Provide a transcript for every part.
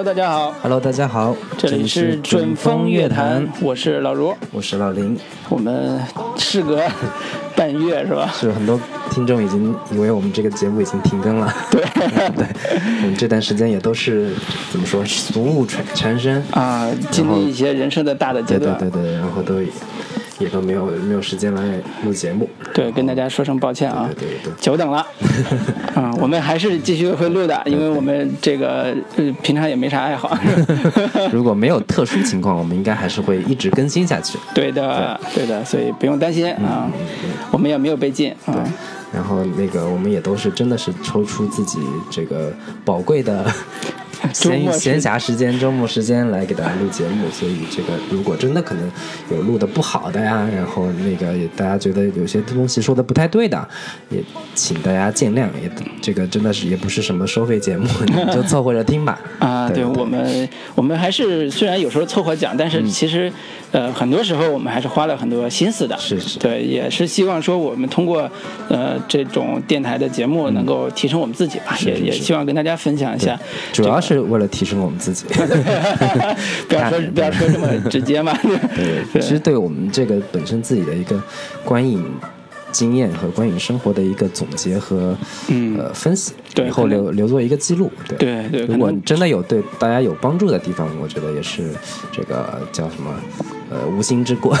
Hello，大家好，Hello，大家好，这里是准风乐坛，我是老卢，我是老林。我们事隔 半月是吧？是很多听众已经以为我们这个节目已经停更了。对 对，我们这段时间也都是怎么说，俗务缠缠身啊，经历一些人生的大的阶段。对对对，然后都也都没有没有时间来录节目。对，跟大家说声抱歉啊，对对对，久等了。啊，我们还是继续会录的，因为我们这个呃平常也没啥爱好。如果没有特殊情况，我们应该还是会一直更新下去。对的，对的，所以不用担心啊，我们也没有被禁啊。然后那个我们也都是真的是抽出自己这个宝贵的。闲闲暇时间、周末时间来给大家录节目，所以这个如果真的可能有录的不好的呀，然后那个大家觉得有些东西说的不太对的，也请大家见谅。也这个真的是也不是什么收费节目，你就凑合着听吧。啊，对我们我们还是虽然有时候凑合讲，但是其实、嗯、呃很多时候我们还是花了很多心思的。是是。对，也是希望说我们通过呃这种电台的节目能够提升我们自己吧，嗯、也也希望跟大家分享一下。主要是。是为了提升我们自己 不要说 不要说这么直接嘛。对，其实对我们这个本身自己的一个观影经验和关于生活的一个总结和、嗯、呃分析，对，以后留留作一个记录。对对对，如果真的有对大家有帮助的地方，我觉得也是这个叫什么呃无心之过，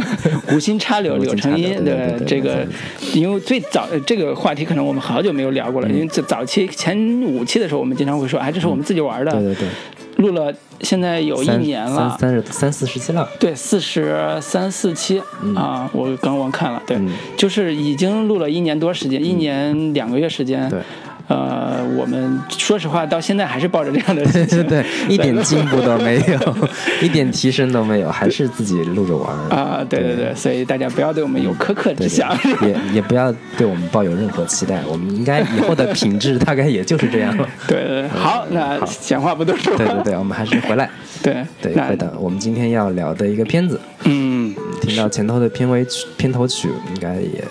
无心插柳 柳成荫。对对对，这个因为最早这个话题可能我们好久没有聊过了，嗯、因为早期前五期的时候，我们经常会说，哎，这是我们自己玩的。对对对。录了，现在有一年了，三十三四十期了。对，四十三四期、嗯、啊，我刚刚看了。对，嗯、就是已经录了一年多时间，嗯、一年两个月时间。对。呃，我们说实话，到现在还是抱着这样的心情，对，一点进步都没有，一点提升都没有，还是自己录着玩啊。对对对，所以大家不要对我们有苛刻之想，也也不要对我们抱有任何期待。我们应该以后的品质大概也就是这样了。对对，好，那闲话不多说。对对对，我们还是回来。对对，回到我们今天要聊的一个片子。嗯，听到前头的片尾曲、片头曲，应该也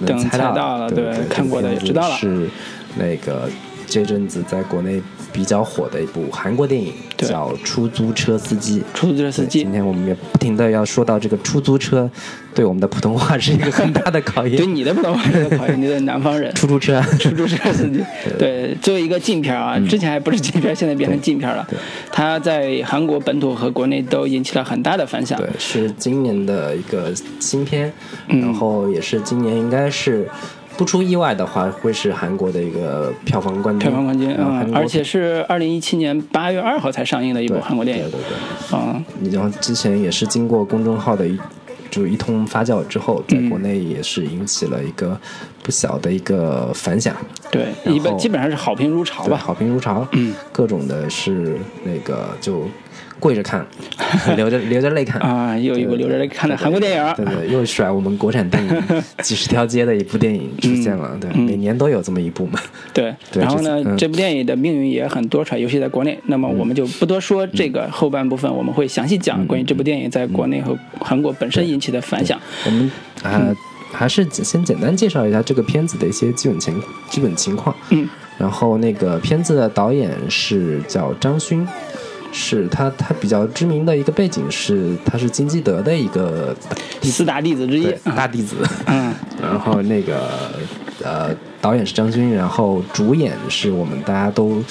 能猜到了。对，看过的也知道了。是那个。这阵子在国内比较火的一部韩国电影叫《出租车司机》。出租车司机。今天我们也不停的要说到这个出租车，对我们的普通话是一个很大的考验。对你的普通话是一个考验，你的南方人。出租车，出租车司机。对，作为一个禁片啊，之前还不是禁片，现在变成禁片了。它在韩国本土和国内都引起了很大的反响。对，是今年的一个新片，嗯然后也是今年应该是。不出意外的话，会是韩国的一个票房冠军。票房冠军，嗯，而且是二零一七年八月二号才上映的一部韩国电影。对对对，嗯，然后之前也是经过公众号的一就一通发酵之后，嗯在国内也是引起了一个不小的一个反响。对，一般基本上是好评如潮吧。好评如潮，嗯，各种的是那个就。跪着看，流着流着泪看啊！又一部流着泪看的韩国电影，对对，又甩我们国产电影 几十条街的一部电影出现了，对，每年都有这么一部嘛。对，然后呢，这部电影的命运也很多舛，尤其在国内。那么我们就不多说这个后半部分，我们会详细讲关于这部电影在国内和韩国本身引起的反响。我们啊，还是先简单介绍一下这个片子的一些基本情基本情况。嗯，然后那个片子的导演是叫张勋。是他，他比较知名的一个背景是，他是金基德的一个四大弟子之一，大弟子。嗯，然后那个呃，导演是张军，然后主演是我们大家都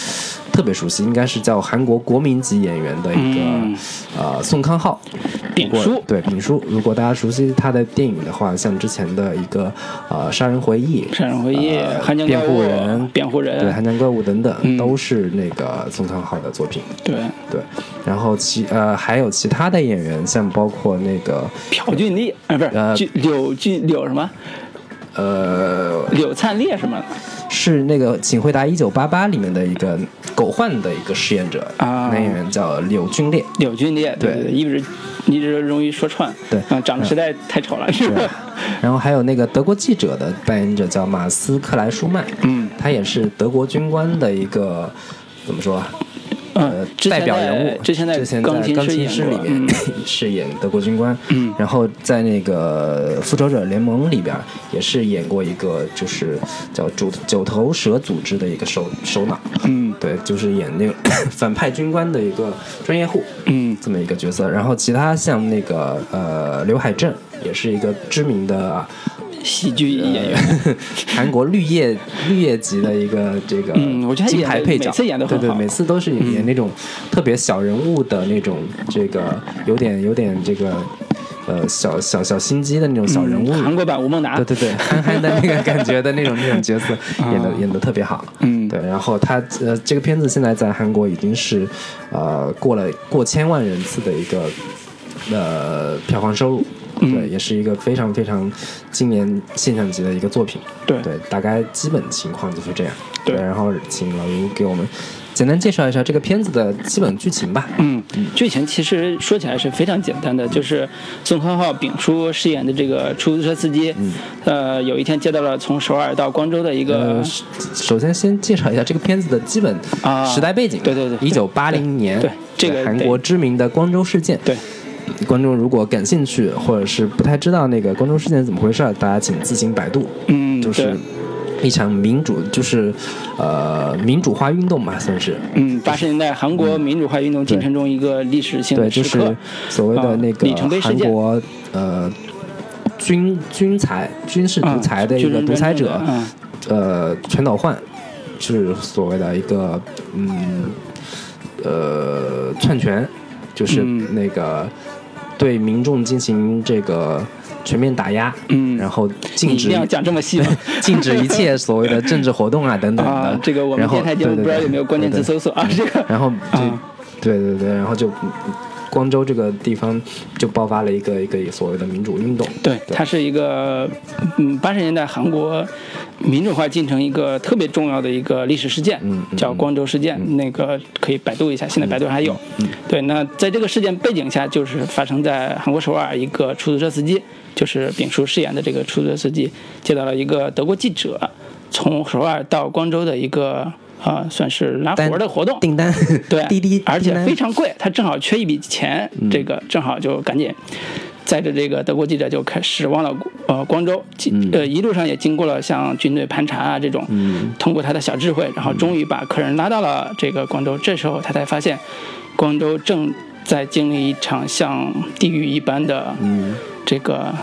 特别熟悉，应该是叫韩国国民级演员的一个、嗯、呃宋康昊。丙叔。对丙叔，如果大家熟悉他的电影的话，像之前的一个呃《杀人回忆》、《杀人回忆》、呃《汉江辩护人》、辩护人，对《汉江怪物》等等，嗯、都是那个宋康昊的作品。对。对，然后其呃还有其他的演员，像包括那个朴俊丽，啊不是呃柳俊柳什么？呃，柳灿烈是吗？是那个《请回答一九八八》里面的一个狗焕的一个饰演者啊，男演员叫柳俊烈。柳俊烈，对对，一直一直容易说串，对啊，长得实在太丑了，是吧？然后还有那个德国记者的扮演者叫马斯克莱舒曼，嗯，他也是德国军官的一个怎么说？呃，代表人物，之前在钢在钢琴师里面 饰演德国军官，嗯，然后在那个复仇者联盟里边也是演过一个就是叫九九头蛇组织的一个首首脑，嗯，对，就是演那个 反派军官的一个专业户，嗯，这么一个角色。然后其他像那个呃刘海镇，也是一个知名的喜剧演员，韩国绿叶绿叶级的一个这个金牌配角，每次演的对对，每次都是演那种特别小人物的那种，这个有点有点这个。呃，小小小心机的那种小人物，韩国版吴孟达，对对对，憨憨的那个感觉的那种那种角色，演的演的特别好，嗯，对。然后他呃，这个片子现在在韩国已经是呃过了过千万人次的一个呃票房收入，对，也是一个非常非常今年现象级的一个作品，对对，大概基本情况就是这样，对。然后请老卢给我们。简单介绍一下这个片子的基本剧情吧。嗯，剧情其实说起来是非常简单的，就是宋康昊、丙叔饰演的这个出租车司机，呃，有一天接到了从首尔到光州的一个。首先，先介绍一下这个片子的基本时代背景。对对对，一九八零年，对这个韩国知名的光州事件。对，观众如果感兴趣，或者是不太知道那个光州事件怎么回事，大家请自行百度。嗯，就是。一场民主就是，呃，民主化运动吧，算是。嗯，八十年代韩国民主化运动进程中一个历史性的时刻。对，就是所谓的那个韩国呃军军裁军事独裁的一个独裁者，呃，全斗焕是所谓的一个嗯呃篡权，就是那个对民众进行这个。全面打压，嗯，然后禁止要讲这么细吗？禁止一切所谓的政治活动啊等等的。这个我们电台节目不知道有没有关键词搜索啊？这个，然后就，对对对，然后就。光州这个地方就爆发了一个一个所谓的民主运动。对，它是一个嗯八十年代韩国民主化进程一个特别重要的一个历史事件，嗯叫光州事件。那个可以百度一下，现在百度还有。嗯对，那在这个事件背景下，就是发生在韩国首尔一个出租车司机，就是丙叔饰演的这个出租车司机，接到了一个德国记者从首尔到光州的一个。啊，算是拉活的活动。订单，对 滴滴，而且非常贵，他正好缺一笔钱，这个正好就赶紧载着这个德国记者就开始往了呃光州，呃一路上也经过了像军队盘查啊这种，通过他的小智慧，然后终于把客人拉到了这个光州。这时候他才发现，光州正在经历一场像地狱一般的这个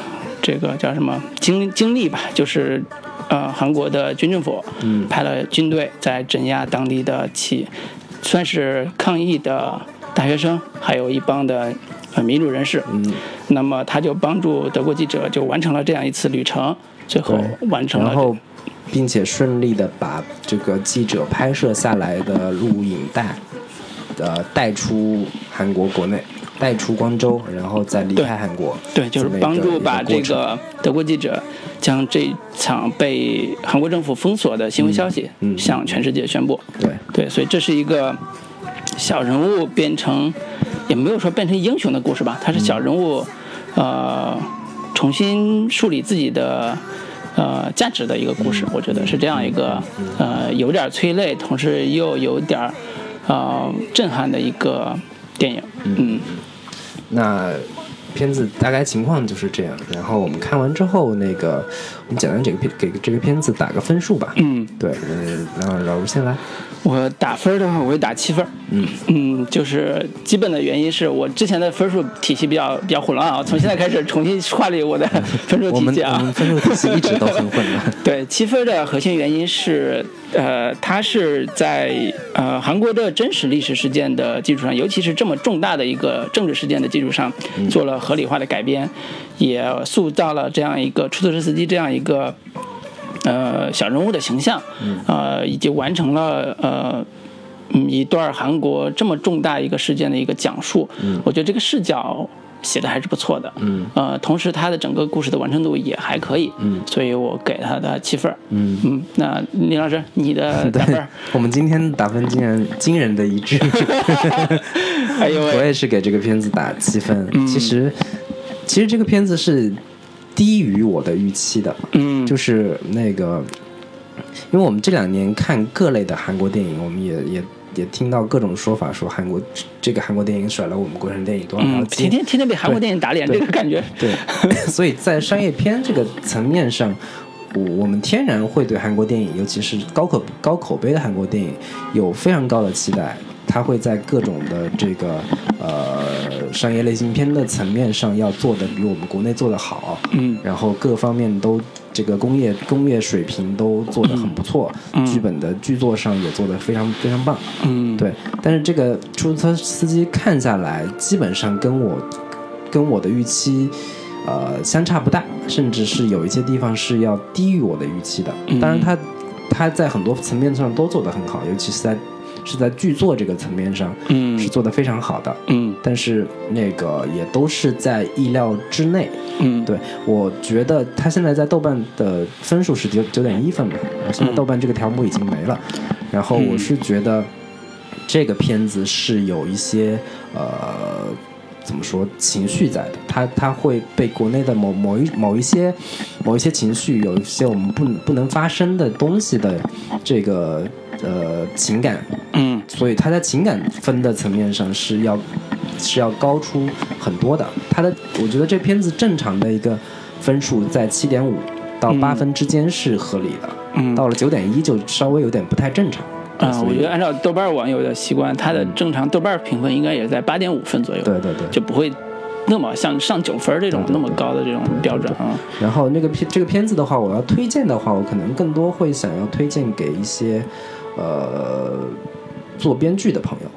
这个叫什么经经历吧，就是。呃，韩国的军政府嗯派了军队在镇压当地的起，算是抗议的大学生，还有一帮的呃民主人士。嗯，那么他就帮助德国记者就完成了这样一次旅程，最后完成了，然后并且顺利的把这个记者拍摄下来的录影带，呃，带出韩国国内。带出光州，然后再离开韩国。对，就是帮助把这个德国记者将这场被韩国政府封锁的新闻消息向全世界宣布。对对，所以这是一个小人物变成，也没有说变成英雄的故事吧？他是小人物，呃，重新树立自己的呃价值的一个故事。我觉得是这样一个呃有点催泪，同时又有点呃震撼的一个电影。嗯。那片子大概情况就是这样，然后我们看完之后，那个我们简单这个片给这个片子打个分数吧。嗯，对，嗯，然后老吴先来。我打分的话，我会打七分。嗯嗯，就是基本的原因是我之前的分数体系比较比较混乱啊，从现在开始重新划理我的分数体系啊。我们分数体系一直都很混乱。对，七分的核心原因是，呃，它是在呃韩国的真实历史事件的基础上，尤其是这么重大的一个政治事件的基础上，做了合理化的改编，也塑造了这样一个出租车司机这样一个。呃，小人物的形象，呃，以及完成了呃，一段韩国这么重大一个事件的一个讲述，嗯。我觉得这个视角写的还是不错的，嗯，呃，同时他的整个故事的完成度也还可以，嗯，所以我给他的七分，嗯。嗯，那林老师你的 打分？我们今天打分竟然惊人的一致，哎呦，我也是给这个片子打七分，其实其实这个片子是。低于我的预期的，嗯，就是那个，因为我们这两年看各类的韩国电影，我们也也也听到各种说法，说韩国这个韩国电影甩了我们国产电影多少条街，天天天天被韩国电影打脸，这个感觉。对，所以在商业片这个层面上，我我们天然会对韩国电影，尤其是高口高口碑的韩国电影，有非常高的期待。他会在各种的这个呃商业类型片的层面上要做的比我们国内做的好，嗯，然后各方面都这个工业工业水平都做得很不错，嗯剧本的剧作上也做得非常非常棒，嗯，对。但是这个出租车司机看下来，基本上跟我跟我的预期。呃，相差不大，甚至是有一些地方是要低于我的预期的。当然，他他在很多层面上都做得很好，尤其是在是在剧作这个层面上，嗯，是做得非常好的。嗯，但是那个也都是在意料之内。嗯，对，我觉得他现在在豆瓣的分数是九九点一分嘛，现在豆瓣这个条目已经没了。然后我是觉得这个片子是有一些呃。怎么说情绪在的？他他会被国内的某某一某一些某一些情绪，有一些我们不不能发生的东西的这个呃情感，嗯，所以他在情感分的层面上是要是要高出很多的。他的我觉得这片子正常的一个分数在七点五到八分之间是合理的，嗯，到了九点一就稍微有点不太正常。啊，我觉得按照豆瓣网友的习惯，它的正常豆瓣评分应该也在八点五分左右，对对对，就不会那么像上九分这种那么高的这种标准啊。然后那个片这个片子的话，我要推荐的话，我可能更多会想要推荐给一些呃做编剧的朋友。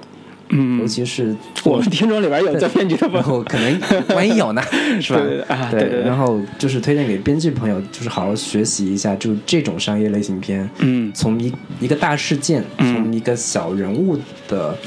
嗯，尤其是我们听众里边有做编剧的，朋友 可能 万一有呢，是吧？对对。然后就是推荐给编剧朋友，就是好好学习一下，就这种商业类型片，嗯，从一一个大事件，从一个小人物的。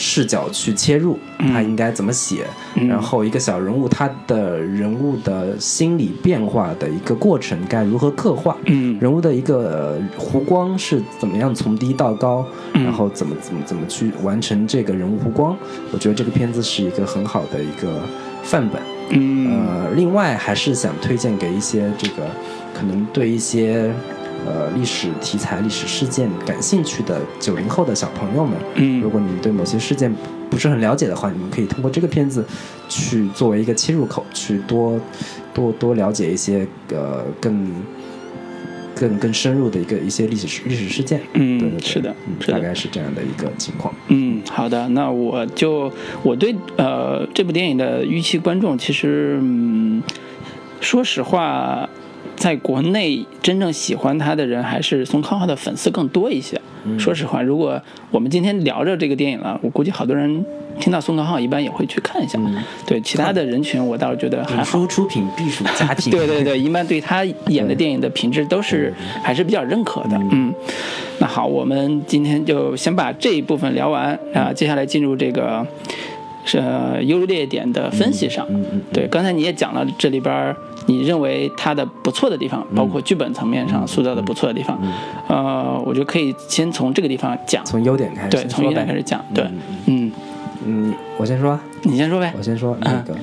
视角去切入，他应该怎么写？然后一个小人物，他的人物的心理变化的一个过程该如何刻画？嗯，人物的一个弧光是怎么样从低到高？然后怎么怎么怎么去完成这个人物弧光？我觉得这个片子是一个很好的一个范本。嗯，呃，另外还是想推荐给一些这个可能对一些。呃，历史题材、历史事件感兴趣的九零后的小朋友们，嗯，如果你们对某些事件不是很了解的话，你们可以通过这个片子去作为一个切入口，去多多多了解一些呃更更更深入的一个一些历史历史事件。嗯，对对是的，大概是这样的一个情况。嗯，好的，那我就我对呃这部电影的预期观众，其实嗯，说实话。在国内真正喜欢他的人还是宋康昊的粉丝更多一些。说实话，如果我们今天聊着这个电影了，我估计好多人听到宋康昊一般也会去看一下。对其他的人群，我倒是觉得还好。出品必属佳品。对对对，一般对他演的电影的品质都是还是比较认可的。嗯，那好，我们今天就先把这一部分聊完啊，接下来进入这个。是优劣点的分析上，对，刚才你也讲了这里边你认为它的不错的地方，包括剧本层面上塑造的不错的地方，呃，我觉得可以先从这个地方讲，从优点开始，对，从优点开始讲，对，嗯嗯，我先说，你先说呗，我先说那个，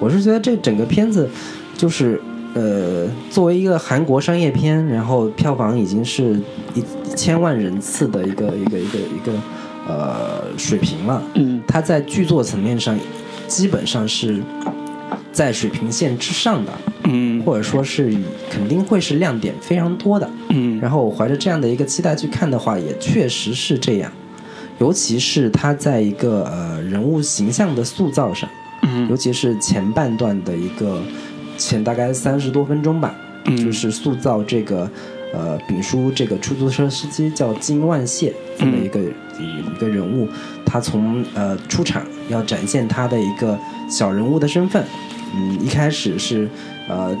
我是觉得这整个片子就是呃，作为一个韩国商业片，然后票房已经是一千万人次的一个一个一个一个。呃，水平了。嗯，他在剧作层面上，基本上是在水平线之上的。嗯，或者说是肯定会是亮点非常多的。嗯，然后我怀着这样的一个期待去看的话，也确实是这样。尤其是他在一个呃人物形象的塑造上，嗯，尤其是前半段的一个前大概三十多分钟吧，嗯，就是塑造这个。呃，丙叔这个出租车司机叫金万谢，这么一个一个人物，他从呃出场要展现他的一个小人物的身份，嗯，一开始是呃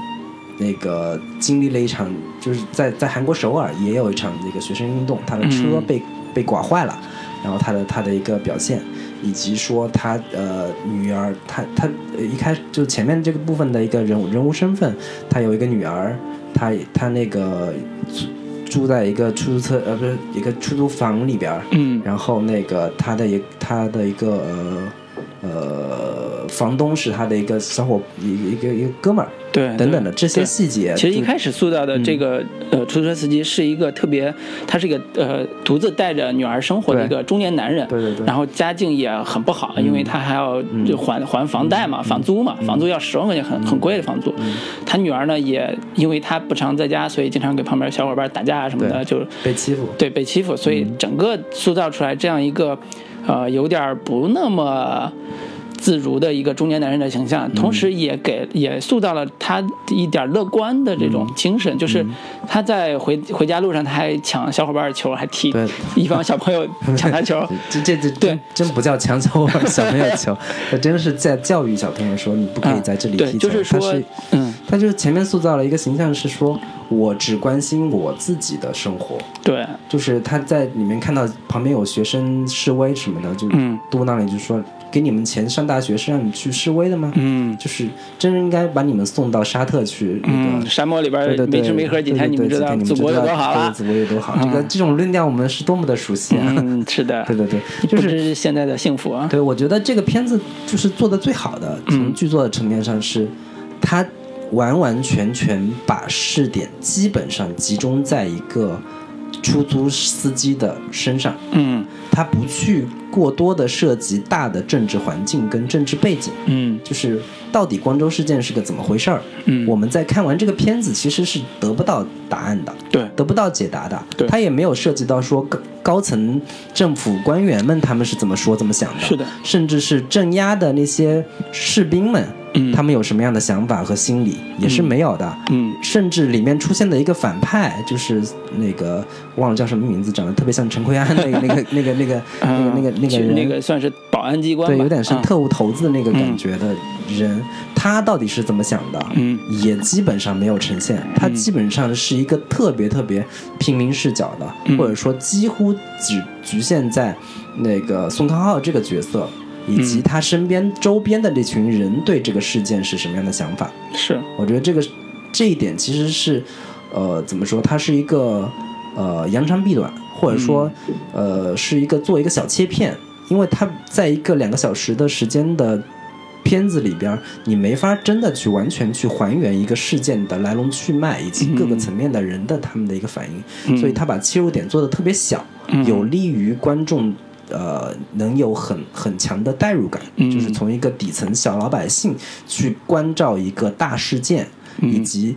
那个经历了一场，就是在在韩国首尔也有一场那个学生运动，他的车被被刮坏了，然后他的他的一个表现，以及说他呃女儿，他他一开始就前面这个部分的一个人物人物身份，他有一个女儿。他他那个住在一个出租车呃不是一个出租房里边嗯，然后那个他的一他的一个呃呃房东是他的一个小伙一一个一个哥们儿。对，等等的这些细节，其实一开始塑造的这个呃出租车司机是一个特别，他是一个呃独自带着女儿生活的一个中年男人，对对对，然后家境也很不好，因为他还要还还房贷嘛，房租嘛，房租要十万块钱，很很贵的房租。他女儿呢也因为他不常在家，所以经常给旁边小伙伴打架什么的，就被欺负，对被欺负，所以整个塑造出来这样一个呃有点不那么。自如的一个中年男人的形象，同时也给也塑造了他一点乐观的这种精神，就是他在回回家路上，他还抢小伙伴的球，还踢一帮小朋友抢他球，这这这对真不叫抢小伙伴小朋友球，他真的是在教育小朋友说你不可以在这里踢球。就是说，嗯，他就前面塑造了一个形象是说我只关心我自己的生活，对，就是他在里面看到旁边有学生示威什么的，就嘟囔了一句说。给你们钱上大学是让你去示威的吗？嗯，就是真应该把你们送到沙特去，嗯，沙漠里边没吃没喝几天，你们知道祖国有多好了？祖国有多好？这个这种论调我们是多么的熟悉啊！嗯，是的，对 对对，就是现在的幸福啊！对，我觉得这个片子就是做的最好的，从剧作的层面上是，它完完全全把视点基本上集中在一个出租司机的身上，嗯，他不去。过多的涉及大的政治环境跟政治背景，嗯，就是到底光州事件是个怎么回事儿？嗯，我们在看完这个片子其实是得不到答案的，对，得不到解答的，对，他也没有涉及到说高高层政府官员们他们是怎么说怎么想的，是的，甚至是镇压的那些士兵们。嗯，他们有什么样的想法和心理也是没有的。嗯，甚至里面出现的一个反派，就是那个忘了叫什么名字，长得特别像陈奎安那个那个那个那个 那个那个那个人，那个算是保安机关，对，有点像特务头子那个感觉的人，他到底是怎么想的？嗯，也基本上没有呈现。他基本上是一个特别特别平民视角的，或者说几乎只局限在那个宋康昊这个角色。以及他身边周边的那群人对这个事件是什么样的想法？是，我觉得这个这一点其实是，呃，怎么说？它是一个呃扬长避短，或者说呃是一个做一个小切片，因为它在一个两个小时的时间的片子里边，你没法真的去完全去还原一个事件的来龙去脉以及各个层面的人的他们的一个反应，所以他把切入点做的特别小，有利于观众。呃，能有很很强的代入感，就是从一个底层小老百姓去关照一个大事件，以及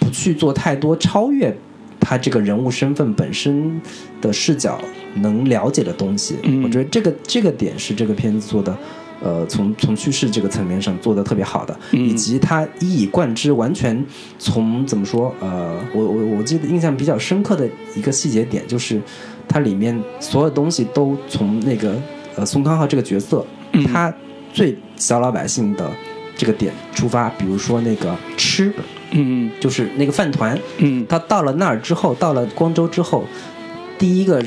不去做太多超越他这个人物身份本身的视角能了解的东西。我觉得这个这个点是这个片子做的，呃，从从叙事这个层面上做的特别好的，以及他一以贯之，完全从怎么说？呃，我我我记得印象比较深刻的一个细节点就是。它里面所有东西都从那个呃宋康昊这个角色，他最小老百姓的这个点出发，比如说那个吃，嗯，就是那个饭团，嗯，他到了那儿之后，到了光州之后，第一个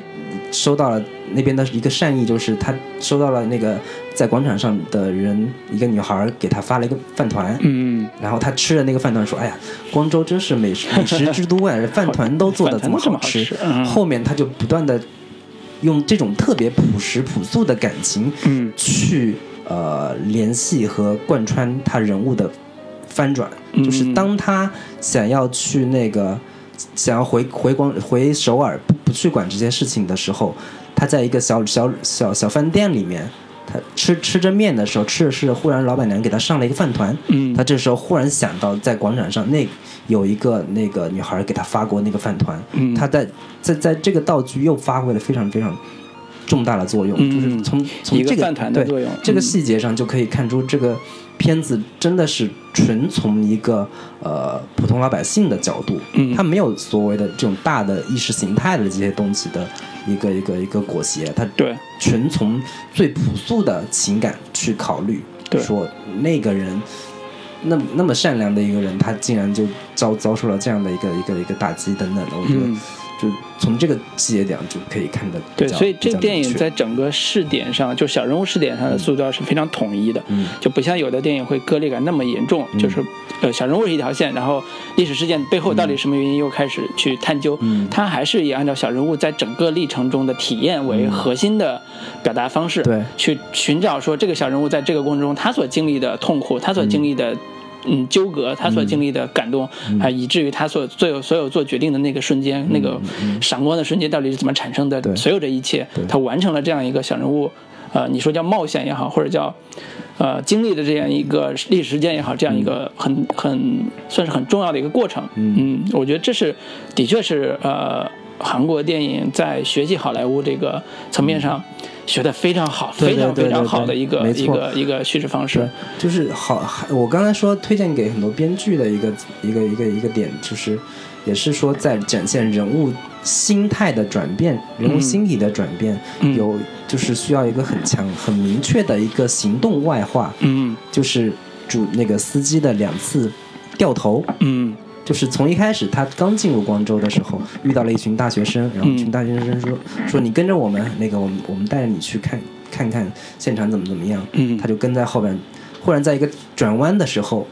收到了那边的一个善意，就是他收到了那个。在广场上的人，一个女孩给他发了一个饭团，嗯，然后他吃了那个饭团，说：“哎呀，光州真是美食美食之都啊，饭团都做的这么好吃。”后面他就不断的用这种特别朴实朴素的感情，嗯，去呃联系和贯穿他人物的翻转，就是当他想要去那个想要回回光回首尔不不去管这些事情的时候，他在一个小小小小饭店里面。他吃吃着面的时候，吃着吃着，忽然老板娘给他上了一个饭团。嗯，他这时候忽然想到，在广场上那有一个那个女孩给他发过那个饭团。嗯，他在在在这个道具又发挥了非常非常重大的作用，就是从从这个对这个细节上就可以看出，这个片子真的是纯从一个呃普通老百姓的角度，嗯，他没有所谓的这种大的意识形态的这些东西的。一个一个一个裹挟，他对。纯从最朴素的情感去考虑，说那个人那那么善良的一个人，他竟然就遭遭受了这样的一个一个一个打击等等的，我觉得就从这个细节点就可以看得对，所以这电影在整个视点上，就小人物视点上的塑造是非常统一的，嗯，就不像有的电影会割裂感那么严重，就是呃小人物是一条线，然后历史事件背后到底什么原因又开始去探究，嗯，他还是以按照小人物在整个历程中的体验为核心的表达方式，对，去寻找说这个小人物在这个过程中他所经历的痛苦，他所经历的。嗯，纠葛他所经历的感动，啊以至于他所所有所有做决定的那个瞬间，那个闪光的瞬间到底是怎么产生的？所有这一切，他完成了这样一个小人物，呃，你说叫冒险也好，或者叫呃经历的这样一个历史事件也好，这样一个很很算是很重要的一个过程。嗯，我觉得这是的确是呃韩国电影在学习好莱坞这个层面上。学的非常好，非常非常好的一个一个一个叙事方式，就是好。我刚才说推荐给很多编剧的一个一个一个一个点，就是也是说在展现人物心态的转变，人物心理的转变，有就是需要一个很强很明确的一个行动外化。嗯，就是主那个司机的两次掉头。嗯。就是从一开始，他刚进入光州的时候，遇到了一群大学生，然后一群大学生说：“说你跟着我们，那个我们我们带着你去看看看现场怎么怎么样。”嗯，他就跟在后边，忽然在一个转弯的时候，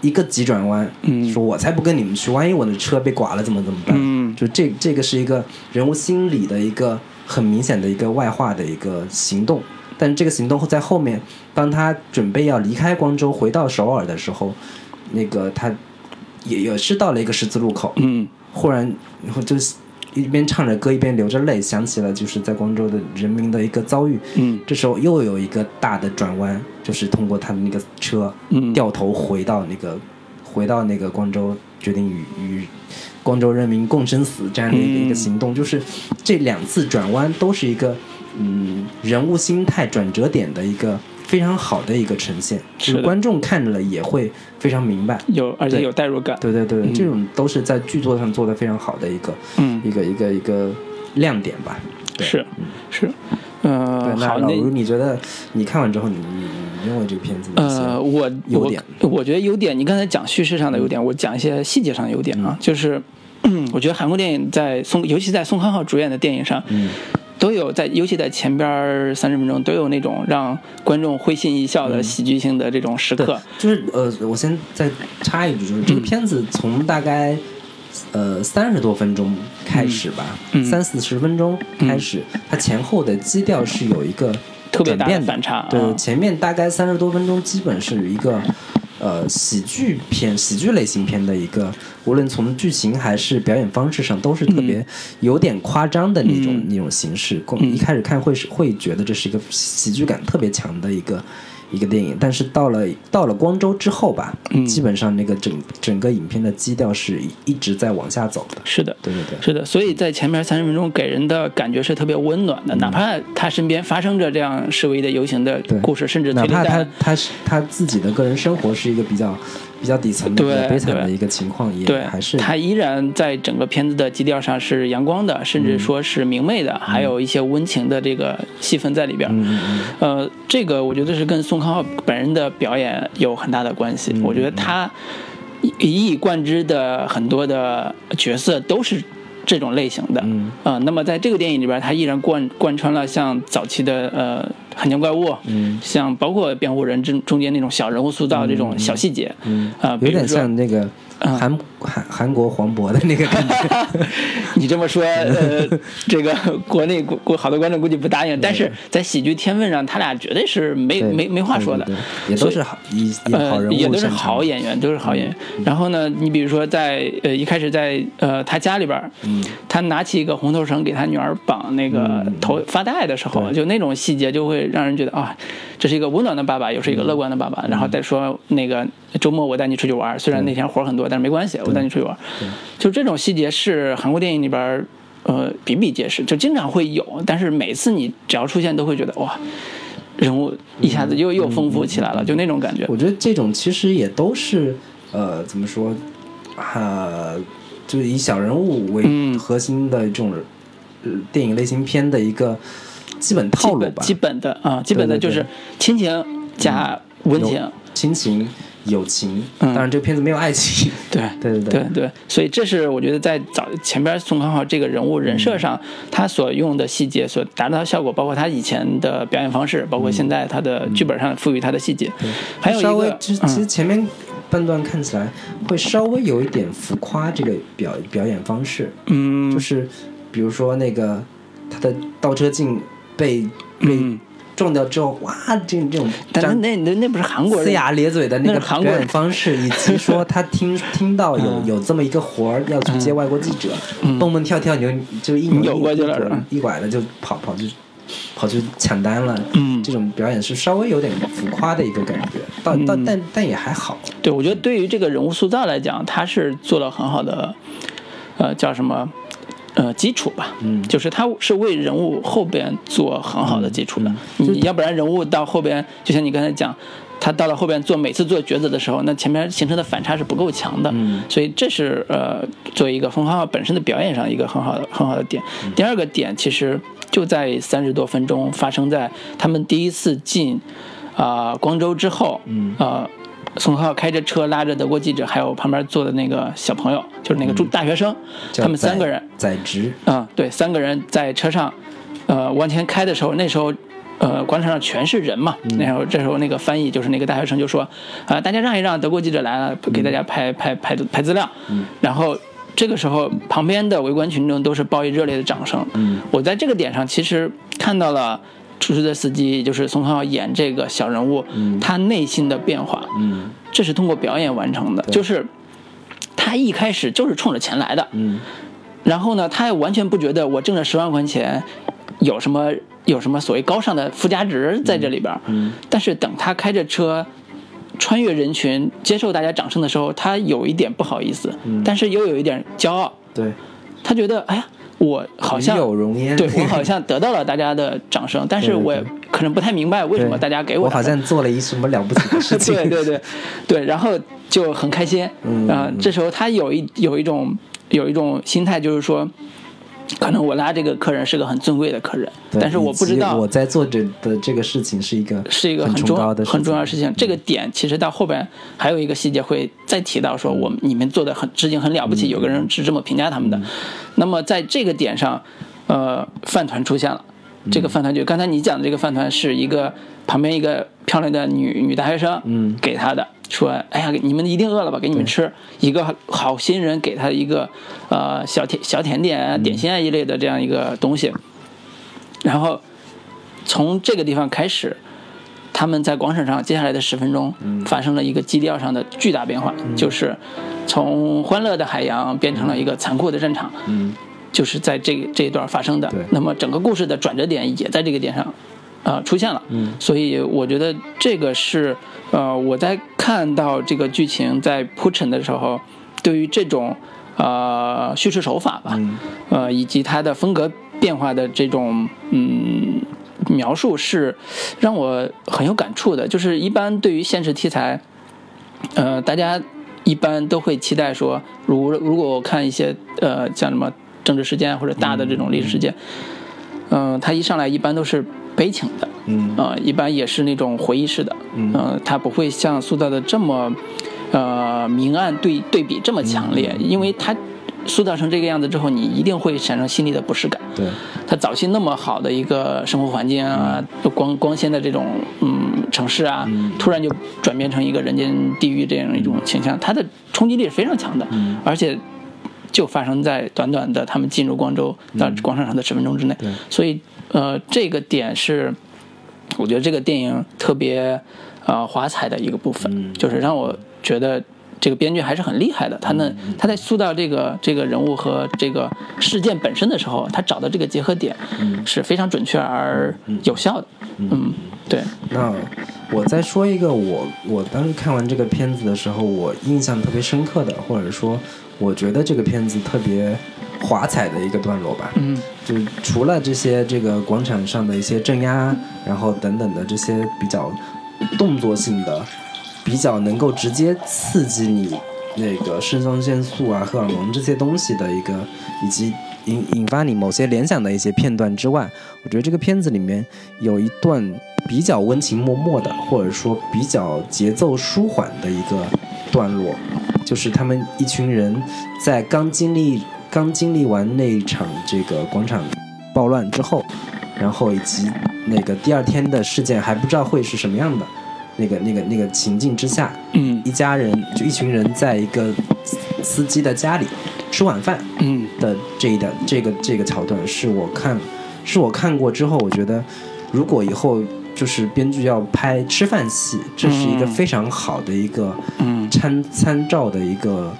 一个急转弯，嗯，说我才不跟你们去，万一我的车被剐了怎么怎么办？嗯，就这这个是一个人物心理的一个很明显的一个外化的一个行动，但是这个行动在后面，当他准备要离开光州回到首尔的时候，那个他。也也是到了一个十字路口，嗯，忽然，然后就一边唱着歌一边流着泪，想起了就是在光州的人民的一个遭遇，嗯，这时候又有一个大的转弯，就是通过他的那个车，嗯，掉头回到那个回到那个光州，决定与与光州人民共生死这样的一个一个行动，就是这两次转弯都是一个嗯人物心态转折点的一个。非常好的一个呈现，是观众看了也会非常明白，有而且有代入感。对对对，这种都是在剧作上做的非常好的一个，嗯，一个一个一个亮点吧。是是，嗯，好，那如你觉得你看完之后，你你你认为这个片子呃，我优点，我觉得优点，你刚才讲叙事上的优点，我讲一些细节上的优点啊，就是 我觉得韩国电影在宋，尤其在宋康昊主演的电影上，嗯。都有在，尤其在前边三十分钟都有那种让观众会心一笑的喜剧性的这种时刻。就是呃，我先再插一句，就是这个片子从大概呃三十多分钟开始吧，三四十分钟开始，它前后的基调是有一个特别大的反差。对，前面大概三十多分钟基本是一个。呃，喜剧片、喜剧类型片的一个，无论从剧情还是表演方式上，都是特别有点夸张的那种那种形式。一开始看会是会觉得这是一个喜剧感特别强的一个。一个电影，但是到了到了光州之后吧，基本上那个整整个影片的基调是一直在往下走的。是的，对对对，是的。所以在前面三十分钟给人的感觉是特别温暖的，哪怕他身边发生着这样示威的游行的故事，甚至哪怕他他是他自己的个人生活是一个比较。比较底层的、比较悲惨的一个情况，也还是他依然在整个片子的基调上是阳光的，甚至说是明媚的，还有一些温情的这个戏份在里边。呃，这个我觉得是跟宋康昊本人的表演有很大的关系。我觉得他一以贯之的很多的角色都是。这种类型的，嗯啊，那么在这个电影里边，他依然贯贯穿了像早期的呃《汉江怪物》，嗯，像包括辩护人中中间那种小人物塑造这种小细节，嗯啊，有点像那个。韩韩韩国黄渤的那个感觉，你这么说，呃，这个国内国国好多观众估计不答应，但是在喜剧天分上，他俩绝对是没没没话说的，也都是好一呃，也都是好演员，都是好演员。然后呢，你比如说在呃一开始在呃他家里边，嗯，他拿起一个红头绳给他女儿绑那个头发带的时候，就那种细节就会让人觉得啊，这是一个温暖的爸爸，又是一个乐观的爸爸。然后再说那个。周末我带你出去玩，虽然那天活很多，但是没关系，我带你出去玩。就这种细节是韩国电影里边呃比比皆是，就经常会有。但是每次你只要出现，都会觉得哇，人物一下子又又丰富起来了，就那种感觉。我觉得这种其实也都是呃怎么说啊，就是以小人物为核心的这种电影类型片的一个基本套路吧。基本的啊，基本的就是亲情加温情。亲情友情。当然，这个片子没有爱情。对 对对对。对，所以这是我觉得在早前边宋康昊这个人物人设上，他所用的细节所达到的效果，包括他以前的表演方式，包括现在他的剧本上赋予他的细节，还有稍微其实前面半段看起来会稍微有一点浮夸，这个表表演方式，嗯，就是比如说那个他的倒车镜被被。撞掉之后，哇，这这种，但是那那那不是韩国人呲牙咧嘴的那个韩国人方式，以及说他听 听到有有这么一个活儿要去接外国记者，蹦蹦跳跳就就一扭过去了，一拐的就跑跑去跑去抢单了。嗯，这种表演是稍微有点浮夸的一个感觉，到到但但也还好。对，我觉得对于这个人物塑造来讲，他是做了很好的，呃，叫什么？呃，基础吧，嗯，就是他是为人物后边做很好的基础的。你要不然人物到后边，就像你刚才讲，他到了后边做每次做抉择的时候，那前面形成的反差是不够强的。嗯，所以这是呃，作为一个冯浩浩本身的表演上一个很好的很好的点。第二个点其实就在三十多分钟发生在他们第一次进啊光州之后，嗯啊。宋浩开着车拉着德国记者，还有旁边坐的那个小朋友，就是那个住大学生，他们三个人。在职。啊，对，三个人在车上，呃，往前开的时候，那时候，呃，广场上全是人嘛，那时候这时候那个翻译就是那个大学生就说，啊，大家让一让，德国记者来了，给大家拍拍拍拍资料，然后这个时候旁边的围观群众都是报以热烈的掌声，我在这个点上其实看到了。出租车司机就是宋康昊演这个小人物，他内心的变化，这是通过表演完成的。就是他一开始就是冲着钱来的，然后呢，他也完全不觉得我挣了十万块钱有什么有什么所谓高尚的附加值在这里边。但是等他开着车穿越人群接受大家掌声的时候，他有一点不好意思，但是又有一点骄傲。对，他觉得哎呀。我好像有容颜，对我好像得到了大家的掌声，但是我可能不太明白为什么大家给我。我好像做了一什么了不起的事情。对对对，对，然后就很开心。嗯，这时候他有一有一种有一种心态，就是说。可能我拉这个客人是个很尊贵的客人，但是我不知道我在做这的这个事情是一个是一个很重要的很重要的事情。这个点其实到后边还有一个细节会再提到，说我们你们做的很事情很了不起，有个人是这么评价他们的。那么在这个点上，呃，饭团出现了。这个饭团就刚才你讲的这个饭团是一个旁边一个漂亮的女女大学生嗯给他的。说，哎呀，你们一定饿了吧？给你们吃一个好心人给他一个，呃，小甜小甜点啊、点心啊一类的这样一个东西。然后从这个地方开始，他们在广场上接下来的十分钟发生了一个基调上的巨大变化，就是从欢乐的海洋变成了一个残酷的战场。嗯，就是在这这一段发生的。那么整个故事的转折点也在这个点上。啊，出现了，嗯，所以我觉得这个是，呃，我在看到这个剧情在铺陈的时候，对于这种呃叙事手法吧，呃，以及它的风格变化的这种嗯描述是让我很有感触的。就是一般对于现实题材，呃，大家一般都会期待说，如如果我看一些呃像什么政治事件或者大的这种历史事件，嗯，它一上来一般都是。悲情的，嗯，呃，一般也是那种回忆式的，嗯，它不会像塑造的这么，呃，明暗对对比这么强烈，因为它塑造成这个样子之后，你一定会产生心理的不适感。对，它早期那么好的一个生活环境啊，光光鲜的这种嗯城市啊，突然就转变成一个人间地狱这样一种倾向，它的冲击力是非常强的，而且就发生在短短的他们进入光州到广场上的十分钟之内，所以。呃，这个点是，我觉得这个电影特别呃华彩的一个部分，就是让我觉得这个编剧还是很厉害的。他呢，他在塑造这个这个人物和这个事件本身的时候，他找的这个结合点是非常准确而有效的。嗯，对。那我再说一个，我我当时看完这个片子的时候，我印象特别深刻的，或者说我觉得这个片子特别。华彩的一个段落吧，嗯，就是除了这些这个广场上的一些镇压，然后等等的这些比较动作性的、比较能够直接刺激你那个肾上腺素啊、荷尔蒙这些东西的一个，以及引引发你某些联想的一些片段之外，我觉得这个片子里面有一段比较温情脉脉的，或者说比较节奏舒缓的一个段落，就是他们一群人在刚经历刚经历完那一场这个广场暴乱之后，然后以及那个第二天的事件还不知道会是什么样的那个那个那个情境之下，嗯，一家人就一群人在一个司机的家里吃晚饭，嗯。的这一段这个这个桥段是我看是我看过之后，我觉得如果以后就是编剧要拍吃饭戏，这是一个非常好的一个嗯。参参照的一个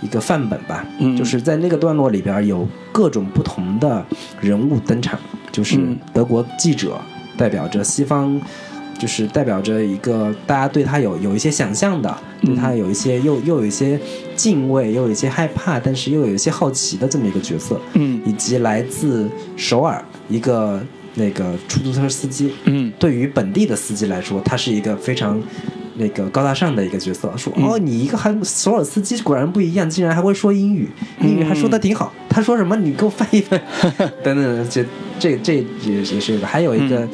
一个范本吧。嗯就是在那个段落里边有各种不同的人物登场，就是嗯德国记者代表着西方。就是代表着一个大家对他有有一些想象的，对他有一些又又有一些敬畏，又有一些害怕，但是又有一些好奇的这么一个角色。嗯以及来自首尔一个那个出租车司机，嗯对于本地的司机来说，他是一个非常那个高大上的一个角色。说、嗯哦，你一个还索尔斯基果然不一样，竟然还会说英语，英语还说的挺好。他说什么？你给我翻译翻译。等等，这这这也也是一个，还有一个。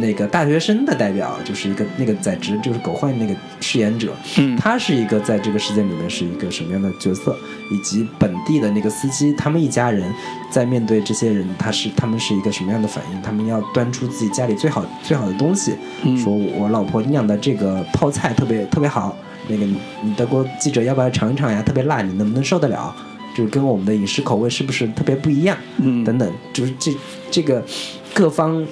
那个大学生的代表就是一个那个在职就是狗焕那个饰演者，嗯他是一个在这个事件里面是一个什么样的角色，以及本地的那个司机，他们一家人在面对这些人，他是他们是一个什么样的反应？他们要端出自己家里最好最好的东西，嗯说我老婆酿的这个泡菜特别特别好，那个你你德国记者要不要尝一尝呀？特别辣，你能不能受得了？就是跟我们的饮食口味是不是特别不一样？嗯等等，就是这这个各方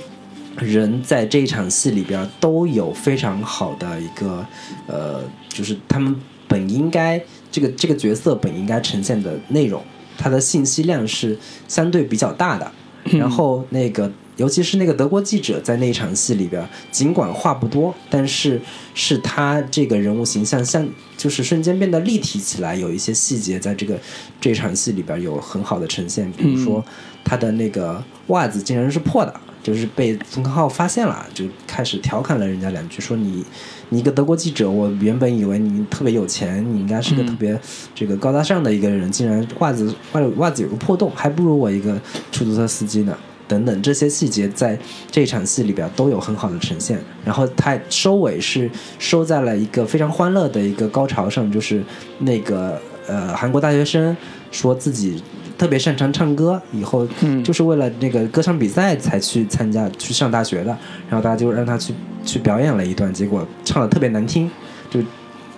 人在这一场戏里边都有非常好的一个呃，就是他们本应该这个这个角色本应该呈现的内容，它的信息量是相对比较大的。然后那个，尤其是那个德国记者在那一场戏里边，尽管话不多，但是是他这个人物形象像就是瞬间变得立体起来，有一些细节在这个这场戏里边有很好的呈现，比如说他的那个袜子竟然是破的。就是被宗康昊发现了，就开始调侃了人家两句，说你你一个德国记者，我原本以为你特别有钱，你应该是个特别这个高大上的一个人，竟然袜子袜袜子有个破洞，还不如我一个出租车司机呢。等等这些细节在这场戏里边都有很好的呈现，然后他收尾是收在了一个非常欢乐的一个高潮上，就是那个呃韩国大学生说自己特别擅长唱歌，以后嗯。就是为了那个歌唱比赛才去参加去上大学的，然后大家就让他去去表演了一段，结果唱的特别难听，就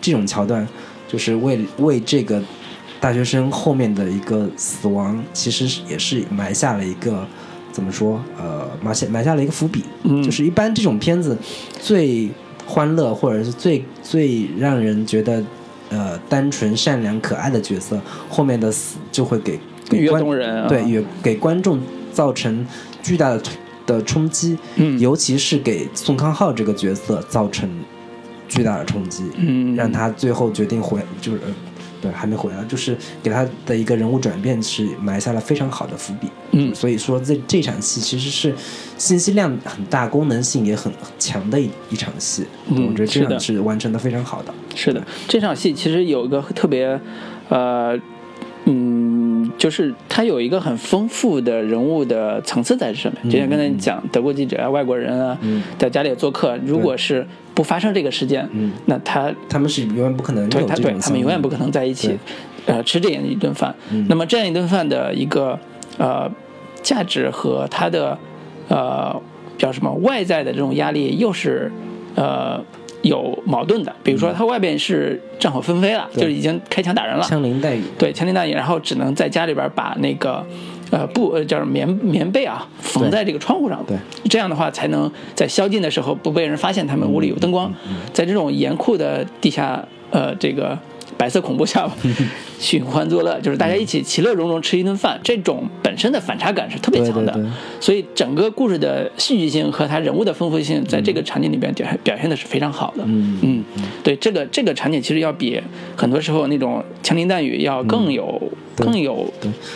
这种桥段，就是为为这个大学生后面的一个死亡，其实也是埋下了一个怎么说呃埋下埋下了一个伏笔，嗯。就是一般这种片子最欢乐或者是最最让人觉得呃单纯善良可爱的角色，后面的死就会给给观众人啊。对，也给观众造成巨大的的冲击，嗯。尤其是给宋康昊这个角色造成巨大的冲击，嗯。让他最后决定回，就是呃对还没回来，就是给他的一个人物转变是埋下了非常好的伏笔，嗯。所以说这这场戏其实是信息量很大、功能性也很强的一一场戏，嗯我觉得这是的。场是完成的非常好的，是的，这场戏其实有一个特别，呃，嗯，就是它有一个很丰富的人物的层次在这上面。就像刚才你讲，德国记者啊、外国人啊，嗯。在家里做客，如果是不发生这个事件，嗯那他他们是永远不可能对他对他们永远不可能在一起，呃，吃这样一顿饭。嗯。那么这样一顿饭的一个呃价值和它的呃叫什么外在的这种压力又是呃有矛盾的。比如说，他外边是战火纷飞了，嗯就是已经开枪打人了，枪林弹雨，对，枪林弹雨，然后只能在家里边把那个。呃，布呃叫棉棉被啊，缝在这个窗户上。对，这样的话才能在宵禁的时候不被人发现他们屋里有灯光。嗯在这种严酷的地下，呃，这个白色恐怖下寻欢 作乐，就是大家一起其乐融融吃一顿饭，这种本身的反差感是特别强的。对对对。所以整个故事的戏剧性和它人物的丰富性，在这个场景里边表现表现的是非常好的。嗯嗯，对，这个这个场景其实要比很多时候那种枪林弹雨要更有、嗯更有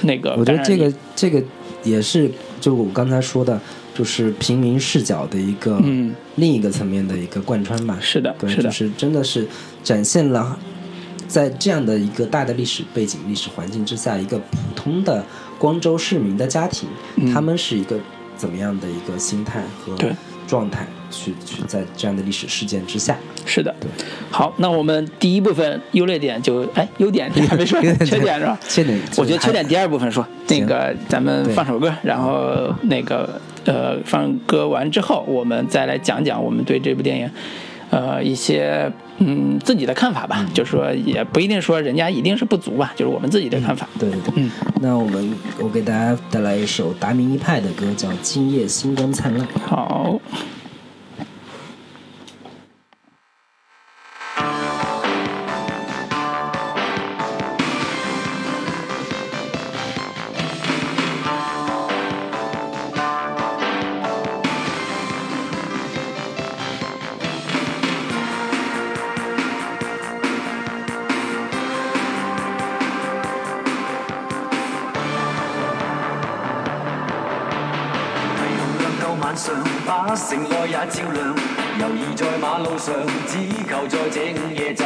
那个我觉得这个这个也是，就我刚才说的，就是平民视角的一个、嗯。另一个层面的一个贯穿吧。是的对，是的。就是真的是展现了在这样的一个大的历史背景、历史环境之下，一个普通的光州市民的家庭，嗯。他们是一个怎么样的一个心态和状态去去在这样的历史事件之下。是的，对。好，那我们第一部分优劣点就哎优点你还没说，缺点是吧？缺点，我觉得缺点第二部分说，那个咱们放首歌，然后那个呃放歌完之后，我们再来讲讲我们对这部电影呃一些嗯自己的看法吧，就是说也不一定说人家一定是不足吧，就是我们自己的看法。对对对，嗯，那我们我给大家带来一首达明一派的歌，叫《今夜星光灿烂》。好。上，只求在这午夜。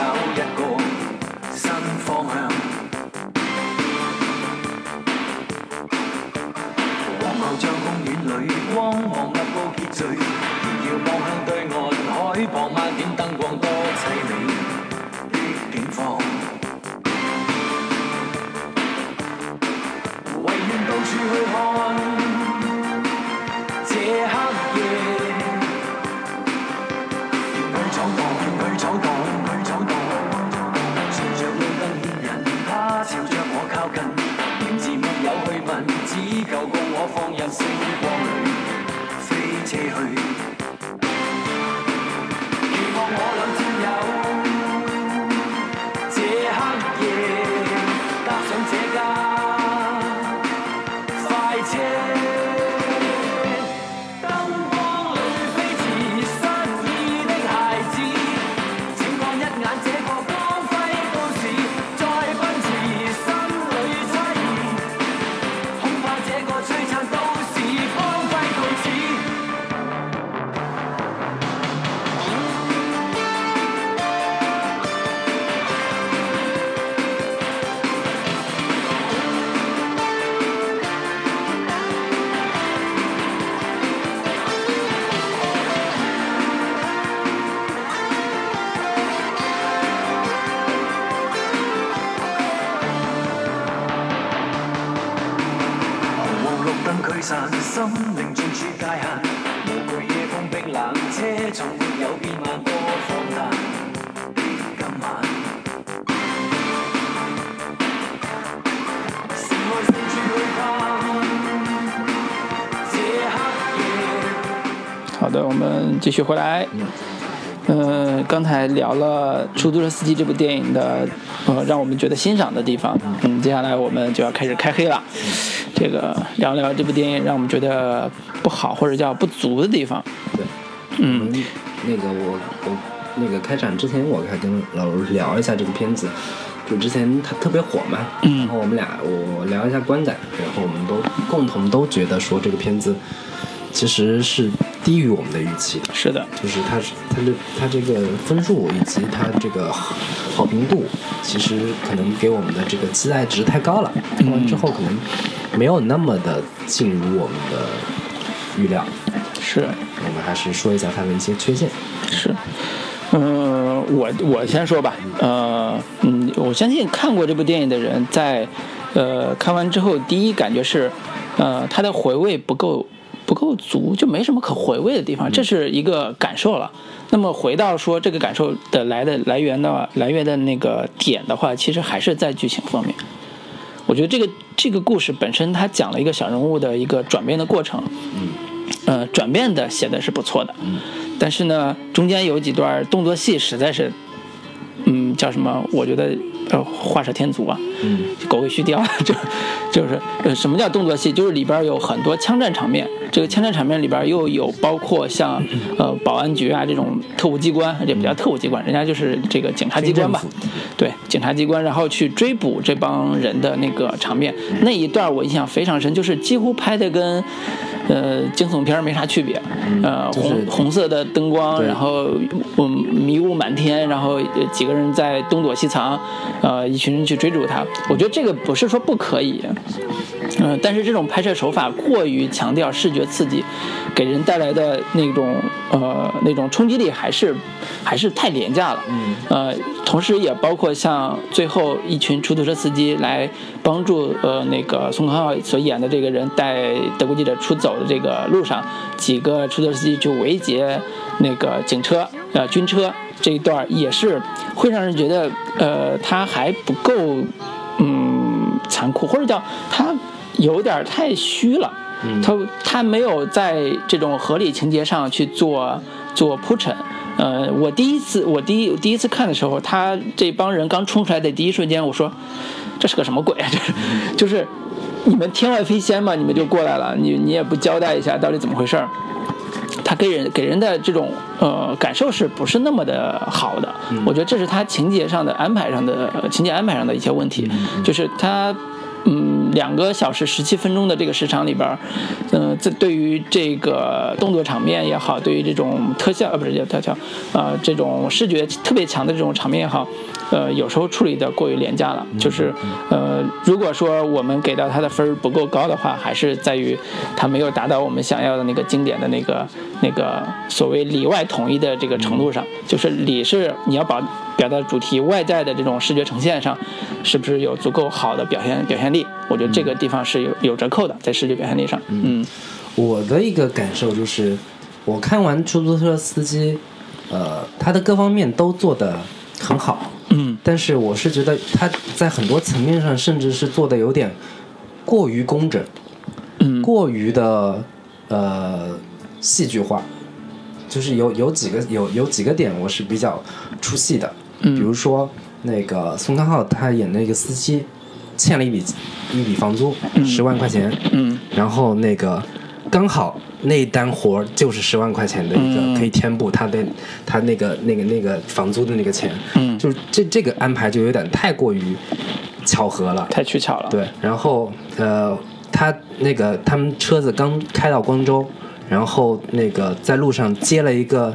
们继续回来。嗯，刚才聊了《出租车司机》这部电影的，呃，让我们觉得欣赏的地方。嗯，接下来我们就要开始开黑了。这个聊聊这部电影让我们觉得不好或者叫不足的地方。对，嗯，那个我我那个开场之前我还跟老卢聊一下这个片子，就之前它特别火嘛，然后我们俩我聊一下观感，然后我们都共同都觉得说这个片子。其实是低于我们的预期的，是的，就是它是它的它这个分数以及它这个好评度，其实可能给我们的这个期待值太高了，看完之后可能没有那么的进入我们的预料。是，我们还是说一下它的一些缺陷。是，嗯，我我先说吧，呃，嗯，我相信看过这部电影的人在，呃，看完之后第一感觉是，呃，它的回味不够。不够足，就没什么可回味的地方，这是一个感受了。那么回到说这个感受的来的来源的来源的那个点的话，其实还是在剧情方面。我觉得这个这个故事本身，它讲了一个小人物的一个转变的过程，嗯，呃，转变的写的是不错的，嗯，但是呢，中间有几段动作戏实在是，嗯，叫什么？我觉得。呃，画蛇添足啊，嗯，狗尾续貂，就就是呃，什么叫动作戏？就是里边有很多枪战场面，这个枪战场面里边又有包括像呃保安局啊这种特务机关，也不叫特务机关，人家就是这个警察机关吧，对，警察机关，然后去追捕这帮人的那个场面，那一段我印象非常深，就是几乎拍的跟呃惊悚片没啥区别，呃红红色的灯光，然后嗯迷雾满天，然后几个人在东躲西藏。呃，一群人去追逐他，我觉得这个不是说不可以，嗯，但是这种拍摄手法过于强调视觉刺激，给人带来的那种呃那种冲击力还是还是太廉价了。嗯，呃，同时也包括像最后一群出租车司机来帮助呃那个宋康昊所演的这个人带德国记者出走的这个路上，几个出租车司机就围劫那个警车呃军车这一段也是会让人觉得呃他还不够嗯残酷，或者叫他。有点太虚了，他他没有在这种合理情节上去做做铺陈。呃，我第一次我第一第一次看的时候，他这帮人刚冲出来的第一瞬间，我说这是个什么鬼啊？这 就是你们天外飞仙嘛？你们就过来了，你你也不交代一下到底怎么回事儿？他给人给人的这种呃感受是不是那么的好的？我觉得这是他情节上的安排上的情节安排上的一些问题，就是他。嗯，两个小时十七分钟的这个时长里边，嗯，这对于这个动作场面也好，对于这种特效啊不是叫特效，呃这种视觉特别强的这种场面也好，呃有时候处理的过于廉价了。就是呃如果说我们给到他的分不够高的话，还是在于他没有达到我们想要的那个经典的那个那个所谓里外统一的这个程度上。就是里是你要把。表达主题外在的这种视觉呈现上，是不是有足够好的表现表现力？我觉得这个地方是有有折扣的，在视觉表现力上。嗯，我的一个感受就是，我看完出租车司机，呃，他的各方面都做得很好。嗯，但是我是觉得他在很多层面上，甚至是做的有点过于工整，嗯，过于的呃戏剧化，就是有有几个有有几个点我是比较出戏的。嗯比如说，那个宋康昊他演那个司机，欠了一笔一笔房租，十万块钱。嗯。然后那个刚好那单活就是十万块钱的一个，可以填补他的他那个那个那个房租的那个钱。嗯。就是这这个安排就有点太过于巧合了，太取巧了。对。然后呃，他那个他们车子刚开到光州。然后那个在路上接了一个，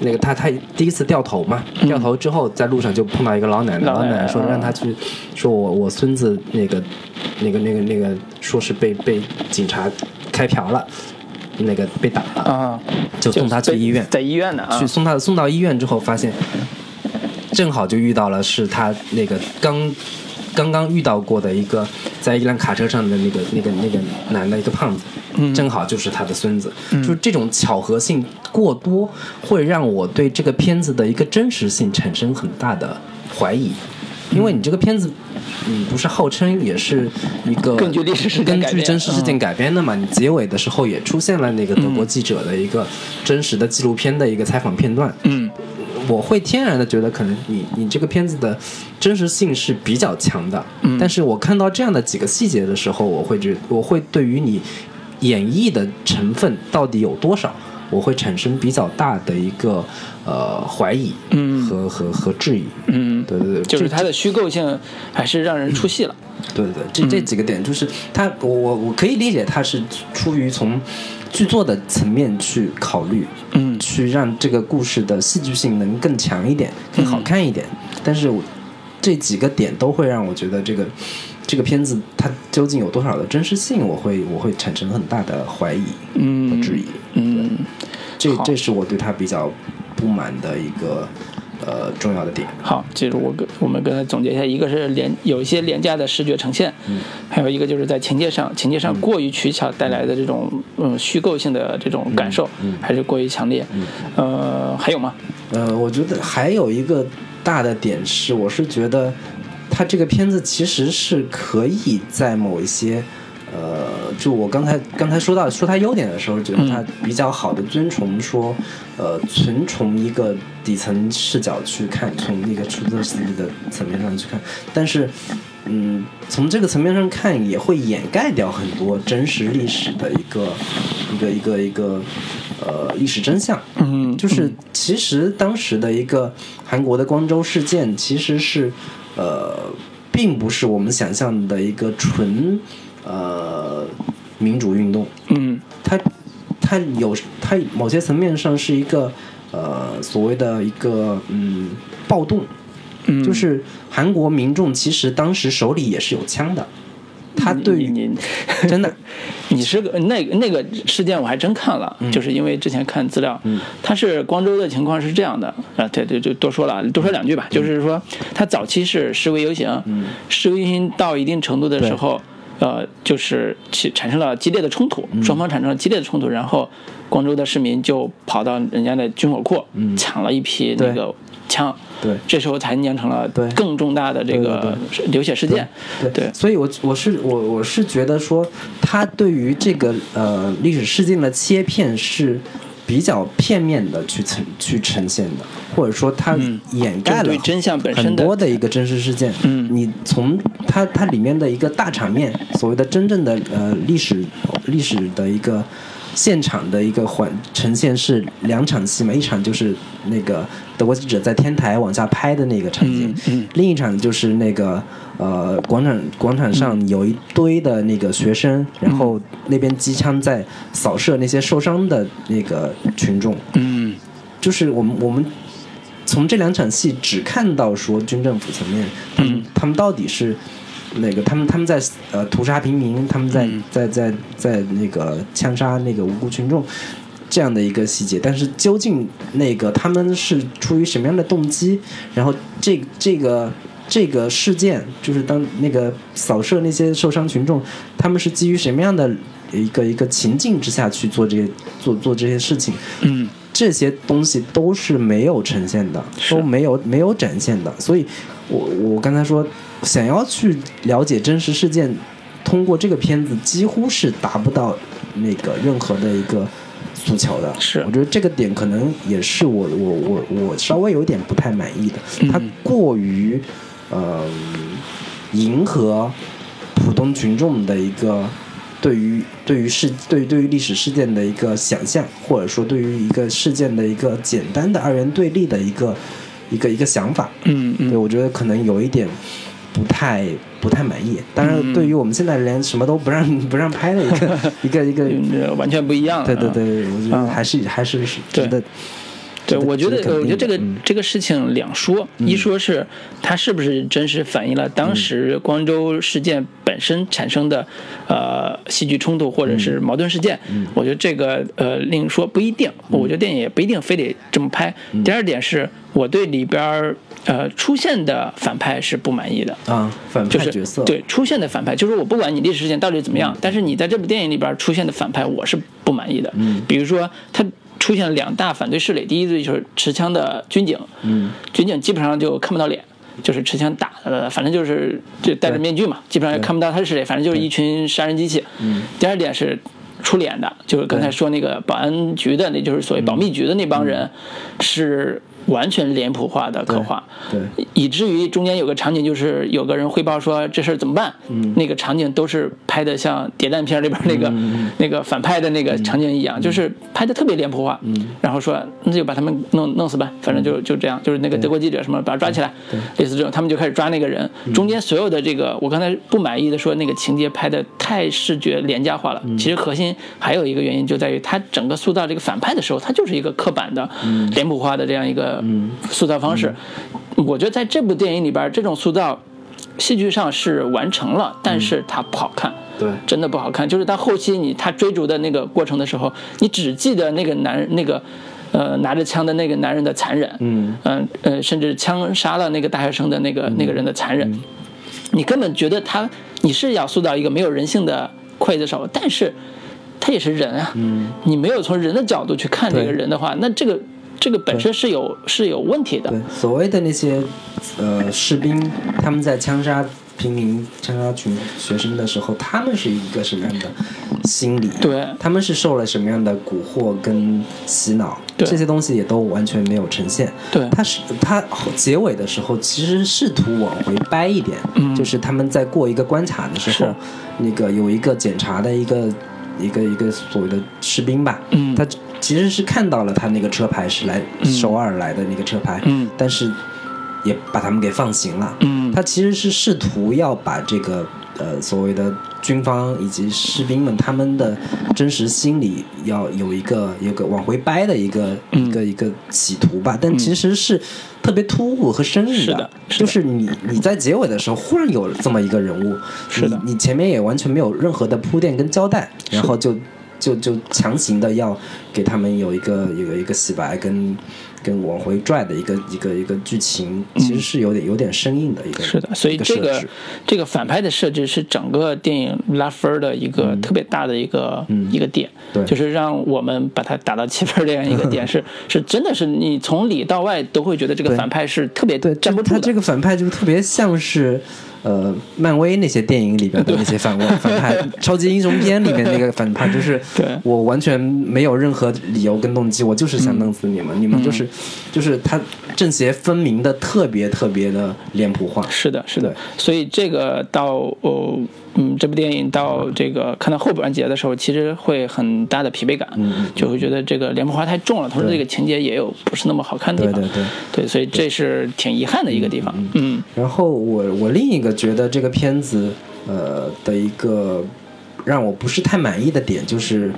那个他他第一次掉头嘛，掉头之后在路上就碰到一个老奶奶，老奶奶说让他去，说我我孙子那个，那个那个那个说是被被警察开瓢了，那个被打了啊，就送他去医院，在医院呢，去送他送到医院之后发现，正好就遇到了是他那个刚。刚刚遇到过的一个，在一辆卡车上的那个、那个、那个男的一个胖子，正好就是他的孙子。就是这种巧合性过多，会让我对这个片子的一个真实性产生很大的怀疑。因为你这个片子，你，不是号称也是一个根据历史事根据真实事件改编的嘛？你结尾的时候也出现了那个德国记者的一个真实的纪录片的一个采访片段。嗯。我会天然的觉得，可能你你这个片子的真实性是比较强的，嗯，但是我看到这样的几个细节的时候，我会觉我会对于你演绎的成分到底有多少，我会产生比较大的一个呃怀疑，嗯，和和和质疑，嗯，对对对，就是它的虚构性还是让人出戏了，对对对，这这几个点就是他，我我我可以理解他是出于从。剧作的层面去考虑，嗯，去让这个故事的戏剧性能更强一点，更好看一点。但是这几个点都会让我觉得这个这个片子它究竟有多少的真实性，我会我会产生很大的怀疑，嗯，和质疑，嗯，这这是我对他比较不满的一个。呃，重要的点。好，记住我跟我们跟他总结一下，一个是廉有一些廉价的视觉呈现，嗯，还有一个就是在情节上，情节上过于取巧带来的这种嗯虚构性的这种感受，嗯，还是过于强烈。嗯，呃，还有吗？呃，我觉得还有一个大的点是，我是觉得它这个片子其实是可以在某一些。呃，就我刚才刚才说到说他优点的时候，觉得他比较好的遵从说，呃，纯从一个底层视角去看，从那个出租司机的层面上去看，但是，嗯，从这个层面上看，也会掩盖掉很多真实历史的一个一个一个一个呃历史真相。嗯，就是其实当时的一个韩国的光州事件，其实是呃，并不是我们想象的一个纯。呃，民主运动，嗯，它它有它某些层面上是一个呃所谓的一个嗯暴动，嗯，就是韩国民众其实当时手里也是有枪的，他对于你真的，你是个那个那个事件我还真看了，就是因为之前看资料，他是光州的情况是这样的啊，对对，就多说了，多说两句吧，就是说他早期是示威游行，示威游行到一定程度的时候，呃，就是起产生了激烈的冲突，双方产生了激烈的冲突，然后光州的市民就跑到人家的军火库抢了一批那个。枪，对，这时候才酿成了更重大的这个流血事件，对。对。所以，我我是我我是觉得说，他对于这个呃历史事件的切片是比较片面的去呈去呈现的，或者说它掩盖了真相本身很多的一个真实事件。嗯，你从它它里面的一个大场面，所谓的真正的呃历史历史的一个。现场的一个环呈现是两场戏嘛，一场就是那个德国记者在天台往下拍的那个场景，另一场就是那个呃广场广场上有一堆的那个学生，然后那边机枪在扫射那些受伤的那个群众，嗯，就是我们我们从这两场戏只看到说军政府层面，嗯，他们到底是。那个他们他们在呃屠杀平民，他们在在在在那个枪杀那个无辜群众，这样的一个细节。但是究竟那个他们是出于什么样的动机？然后这这个这个事件，就是当那个扫射那些受伤群众，他们是基于什么样的一个一个情境之下去做这些做做这些事情？嗯，这些东西都是没有呈现的，都没有没有展现的。所以我我刚才说。想要去了解真实事件，通过这个片子几乎是达不到那个任何的一个诉求的。是，我觉得这个点可能也是我我我我稍微有点不太满意的。它过于呃迎合普通群众的一个对于对于事对于对于历史事件的一个想象，或者说对于一个事件的一个简单的二元对立的一个一个一个想法。嗯嗯，对我觉得可能有一点。不太不太满意，当然，对于我们现在连什么都不让 不让拍的一个 一个一个完全不一样。对对对，我觉得还是还是是值得。对，我觉得我觉得这个这个事情两说，一说是它是不是真实反映了当时光州事件本身产生的呃戏剧冲突或者是矛盾事件，我觉得这个呃另说不一定，我觉得电影也不一定非得这么拍。第二点是我对里边呃出现的反派是不满意的啊，反派角色对出现的反派，就是我不管你历史事件到底怎么样，但是你在这部电影里边出现的反派我是不满意的。嗯，比如说他。出现了两大反对势力，第一就是持枪的军警，嗯，军警基本上就看不到脸，就是持枪打的，反正就是就戴着面具嘛，基本上也看不到他是谁，反正就是一群杀人机器。嗯，第二点是出脸的，就是刚才说那个保安局的，那就是所谓保密局的那帮人，是。完全脸谱化的刻画，对，以至于中间有个场景，就是有个人汇报说这事儿怎么办，嗯，那个场景都是拍的像谍战片里边那个那个反派的那个场景一样，就是拍的特别脸谱化，嗯，然后说那就把他们弄弄死吧，反正就就这样，就是那个德国记者什么把他抓起来，类似这种，他们就开始抓那个人，中间所有的这个我刚才不满意的说那个情节拍的太视觉廉价化了，其实核心还有一个原因就在于他整个塑造这个反派的时候，他就是一个刻板的脸谱化的这样一个。嗯，塑造方式，我觉得在这部电影里边，这种塑造戏剧上是完成了，但是它不好看，对，真的不好看。就是到后期你他追逐的那个过程的时候，你只记得那个男人那个呃拿着枪的那个男人的残忍，嗯。嗯呃，甚至枪杀了那个大学生的那个那个人的残忍，你根本觉得他你是要塑造一个没有人性的刽子手，但是他也是人啊，嗯，你没有从人的角度去看这个人的话，那这个。这个本身是有是有问题的。对，所谓的那些呃士兵，他们在枪杀平民、枪杀群学生的时候，他们是一个什么样的心理？对，他们是受了什么样的蛊惑跟洗脑？这些东西也都完全没有呈现。对，他是他结尾的时候，其实试图往回掰一点，就是他们在过一个关卡的时候，那个有一个检查的一个一个一个所谓的士兵吧，嗯，他。其实是看到了他那个车牌是来首尔来的那个车牌，嗯，但是也把他们给放行了，嗯，他其实是试图要把这个呃所谓的军方以及士兵们他们的真实心理要有一个有个往回掰的一个一个一个企图吧，但其实是特别突兀和生硬的，就是你你在结尾的时候忽然有了这么一个人物，是的，你前面也完全没有任何的铺垫跟交代，然后就就就强行的要给他们有一个有一个洗白跟。跟往回拽的一个一个一个剧情，其实是有点有点生硬的一个。是的，所以这个这个反派的设置是整个电影拉分的一个特别大的一个一个点，就是让我们把它打到七分这样一个点，是是真的是你从里到外都会觉得这个反派是特别对站不住的。这个反派就特别像是。呃，漫威那些电影里边的那些反反派，超级英雄片里面那个反派，就是 我完全没有任何理由跟动机，我就是想弄死你们，你们就是，就是他正邪分明的，特别特别的脸谱化。是的，是的，所以这个到哦。嗯，这部电影到这个看到后半截的时候，其实会很大的疲惫感，嗯就会觉得这个连环花太重了，同时这个情节也有不是那么好看的地方，对对对，对，所以这是挺遗憾的一个地方。嗯，然后我我另一个觉得这个片子呃的一个让我不是太满意的点，就是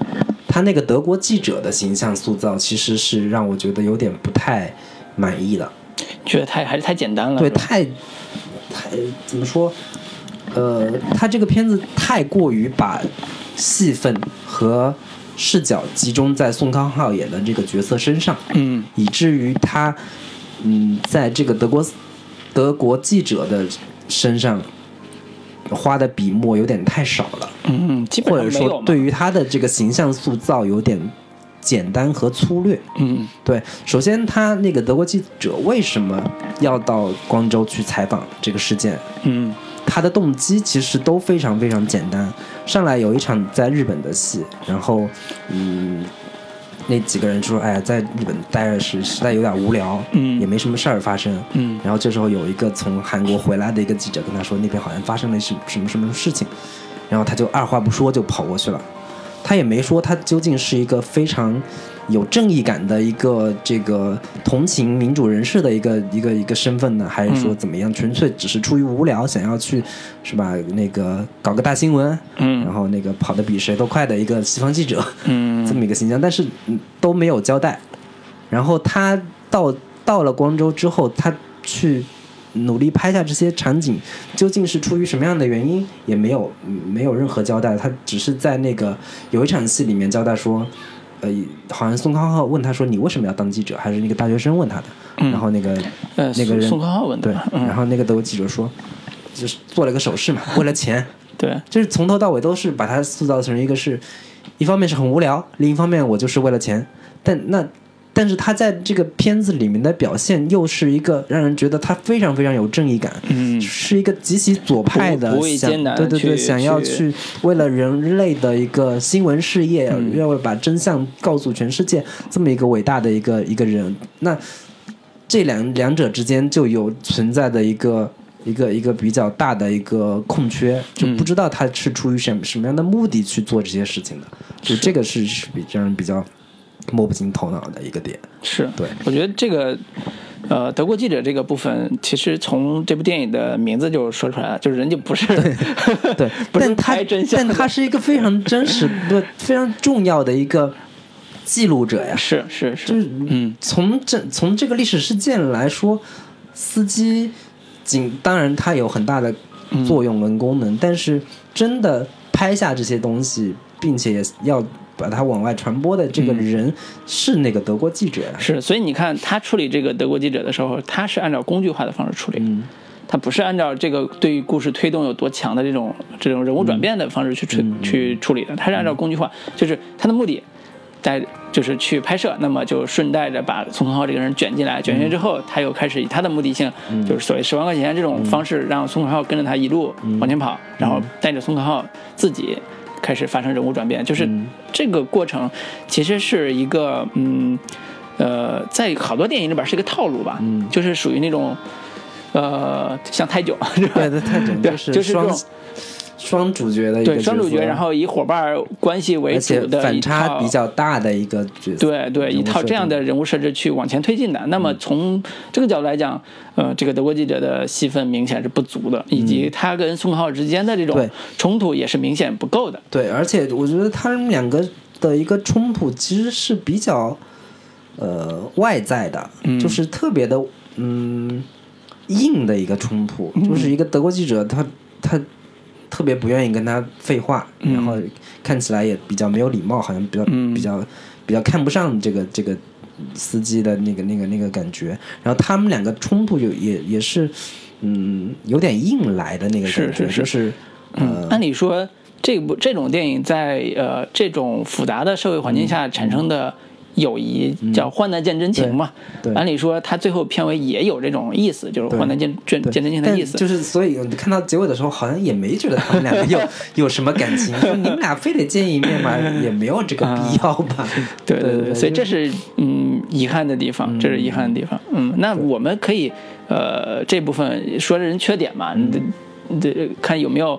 他那个德国记者的形象塑造，其实是让我觉得有点不太满意的，觉得太还是太简单了，对，太太怎么说？呃，他这个片子太过于把戏份和视角集中在宋康昊演的这个角色身上，嗯，以至于他，嗯，在这个德国德国记者的身上花的笔墨有点太少了，嗯，基本或者说对于他的这个形象塑造有点简单和粗略，嗯，对，首先他那个德国记者为什么要到光州去采访这个事件，嗯。他的动机其实都非常非常简单。上来有一场在日本的戏，然后，嗯，那几个人说：“哎呀，在日本待着是实在有点无聊，嗯，也没什么事儿发生，嗯。”然后这时候有一个从韩国回来的一个记者跟他说：“那边好像发生了什什么什么事情。”然后他就二话不说就跑过去了。他也没说他究竟是一个非常。有正义感的一个这个同情民主人士的一个一个一个身份呢，还是说怎么样？纯粹只是出于无聊，想要去是吧？那个搞个大新闻，嗯，然后那个跑得比谁都快的一个西方记者，嗯，这么一个形象，但是都没有交代。然后他到到了光州之后，他去努力拍下这些场景，究竟是出于什么样的原因，也没有没有任何交代。他只是在那个有一场戏里面交代说。呃，好像宋康昊问他说：“你为什么要当记者？”还是那个大学生问他的？然后那个那个人宋康昊问对，然后那个德国记者说：“就是做了个手势嘛，为了钱。”对，就是从头到尾都是把他塑造成一个是，一方面是很无聊，另一方面我就是为了钱。但那。但是他在这个片子里面的表现，又是一个让人觉得他非常非常有正义感，嗯，是一个极其左派的，想对对对，想要去为了人类的一个新闻事业，要把真相告诉全世界，这么一个伟大的一个一个人。那这两两者之间就有存在的一个一个一个比较大的一个空缺，就不知道他是出于什什么样的目的去做这些事情的，就这个是是比让人比较。摸不清头脑的一个点。是。对，我觉得这个，呃，德国记者这个部分，其实从这部电影的名字就说出来了，就是人家不是对，但他但他是一个非常真实、不非常重要的一个记录者呀，是是是，就是嗯，从这从这个历史事件来说，司机仅当然他有很大的作用跟功能，但是真的拍下这些东西，并且要。把它往外传播的这个人是那个德国记者，是，所以你看他处理这个德国记者的时候，他是按照工具化的方式处理，他不是按照这个对于故事推动有多强的这种这种人物转变的方式去处去处理的，他是按照工具化，就是他的目的在就是去拍摄，那么就顺带着把宋康昊这个人卷进来，卷进来之后，他又开始以他的目的性，就是所谓十万块钱这种方式，让宋康昊跟着他一路往前跑，然后带着宋康昊自己。开始发生人物转变，就是这个过程，其实是一个嗯呃，在好多电影里边是一个套路吧，嗯，就是属于那种呃像泰囧，对对泰囧，就是就是这种双主角的一个对双主角，然后以伙伴关系为主的反差比较大的一个角色，对对，一套这样的人物设置去往前推进的。那么从这个角度来讲，呃，这个德国记者的戏份明显是不足的，以及他跟宋浩之间的这种冲突也是明显不够的。对，而且我觉得他们两个的一个冲突其实是比较呃外在的，就是特别的嗯硬的一个冲突，就是一个德国记者他他。特别不愿意跟他废话，然后看起来也比较没有礼貌，好像比较比较比较看不上这个这个司机的那个那个那个感觉。然后他们两个冲突就也也是嗯有点硬来的那个感觉，就是嗯，按理说这部这种电影在呃这种复杂的社会环境下产生的。友谊叫患难见真情嘛，按理说他最后片尾也有这种意思，就是患难见见见真情的意思。就是所以你看到结尾的时候，好像也没觉得他们两个有 有什么感情，说你们俩非得见一面嘛，也没有这个必要吧？对对对，所以这是嗯遗憾的地方，这是遗憾的地方。嗯，那我们可以呃这部分说人缺点嘛，你得看有没有。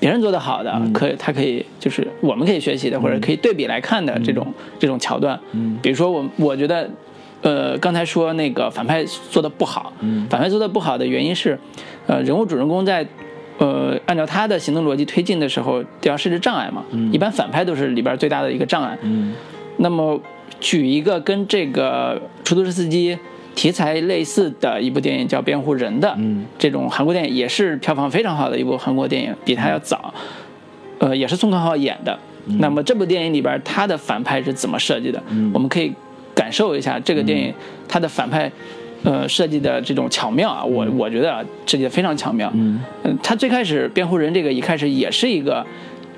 别人做的好的，可以，他可以就是我们可以学习的，或者可以对比来看的这种这种桥段。嗯，比如说我我觉得，呃，刚才说那个反派做的不好，反派做的不好的原因是，呃，人物主人公在，呃，按照他的行动逻辑推进的时候，都要设置障碍嘛。嗯，一般反派都是里边最大的一个障碍。嗯，那么举一个跟这个出租车司机。题材类似的一部电影叫《辩护人》的，这种韩国电影也是票房非常好的一部韩国电影，比它要早，呃，也是宋康昊演的。那么这部电影里边，他的反派是怎么设计的？我们可以感受一下这个电影它的反派，呃，设计的这种巧妙啊，我我觉得啊，设计的非常巧妙。嗯，他最开始《辩护人》这个一开始也是一个。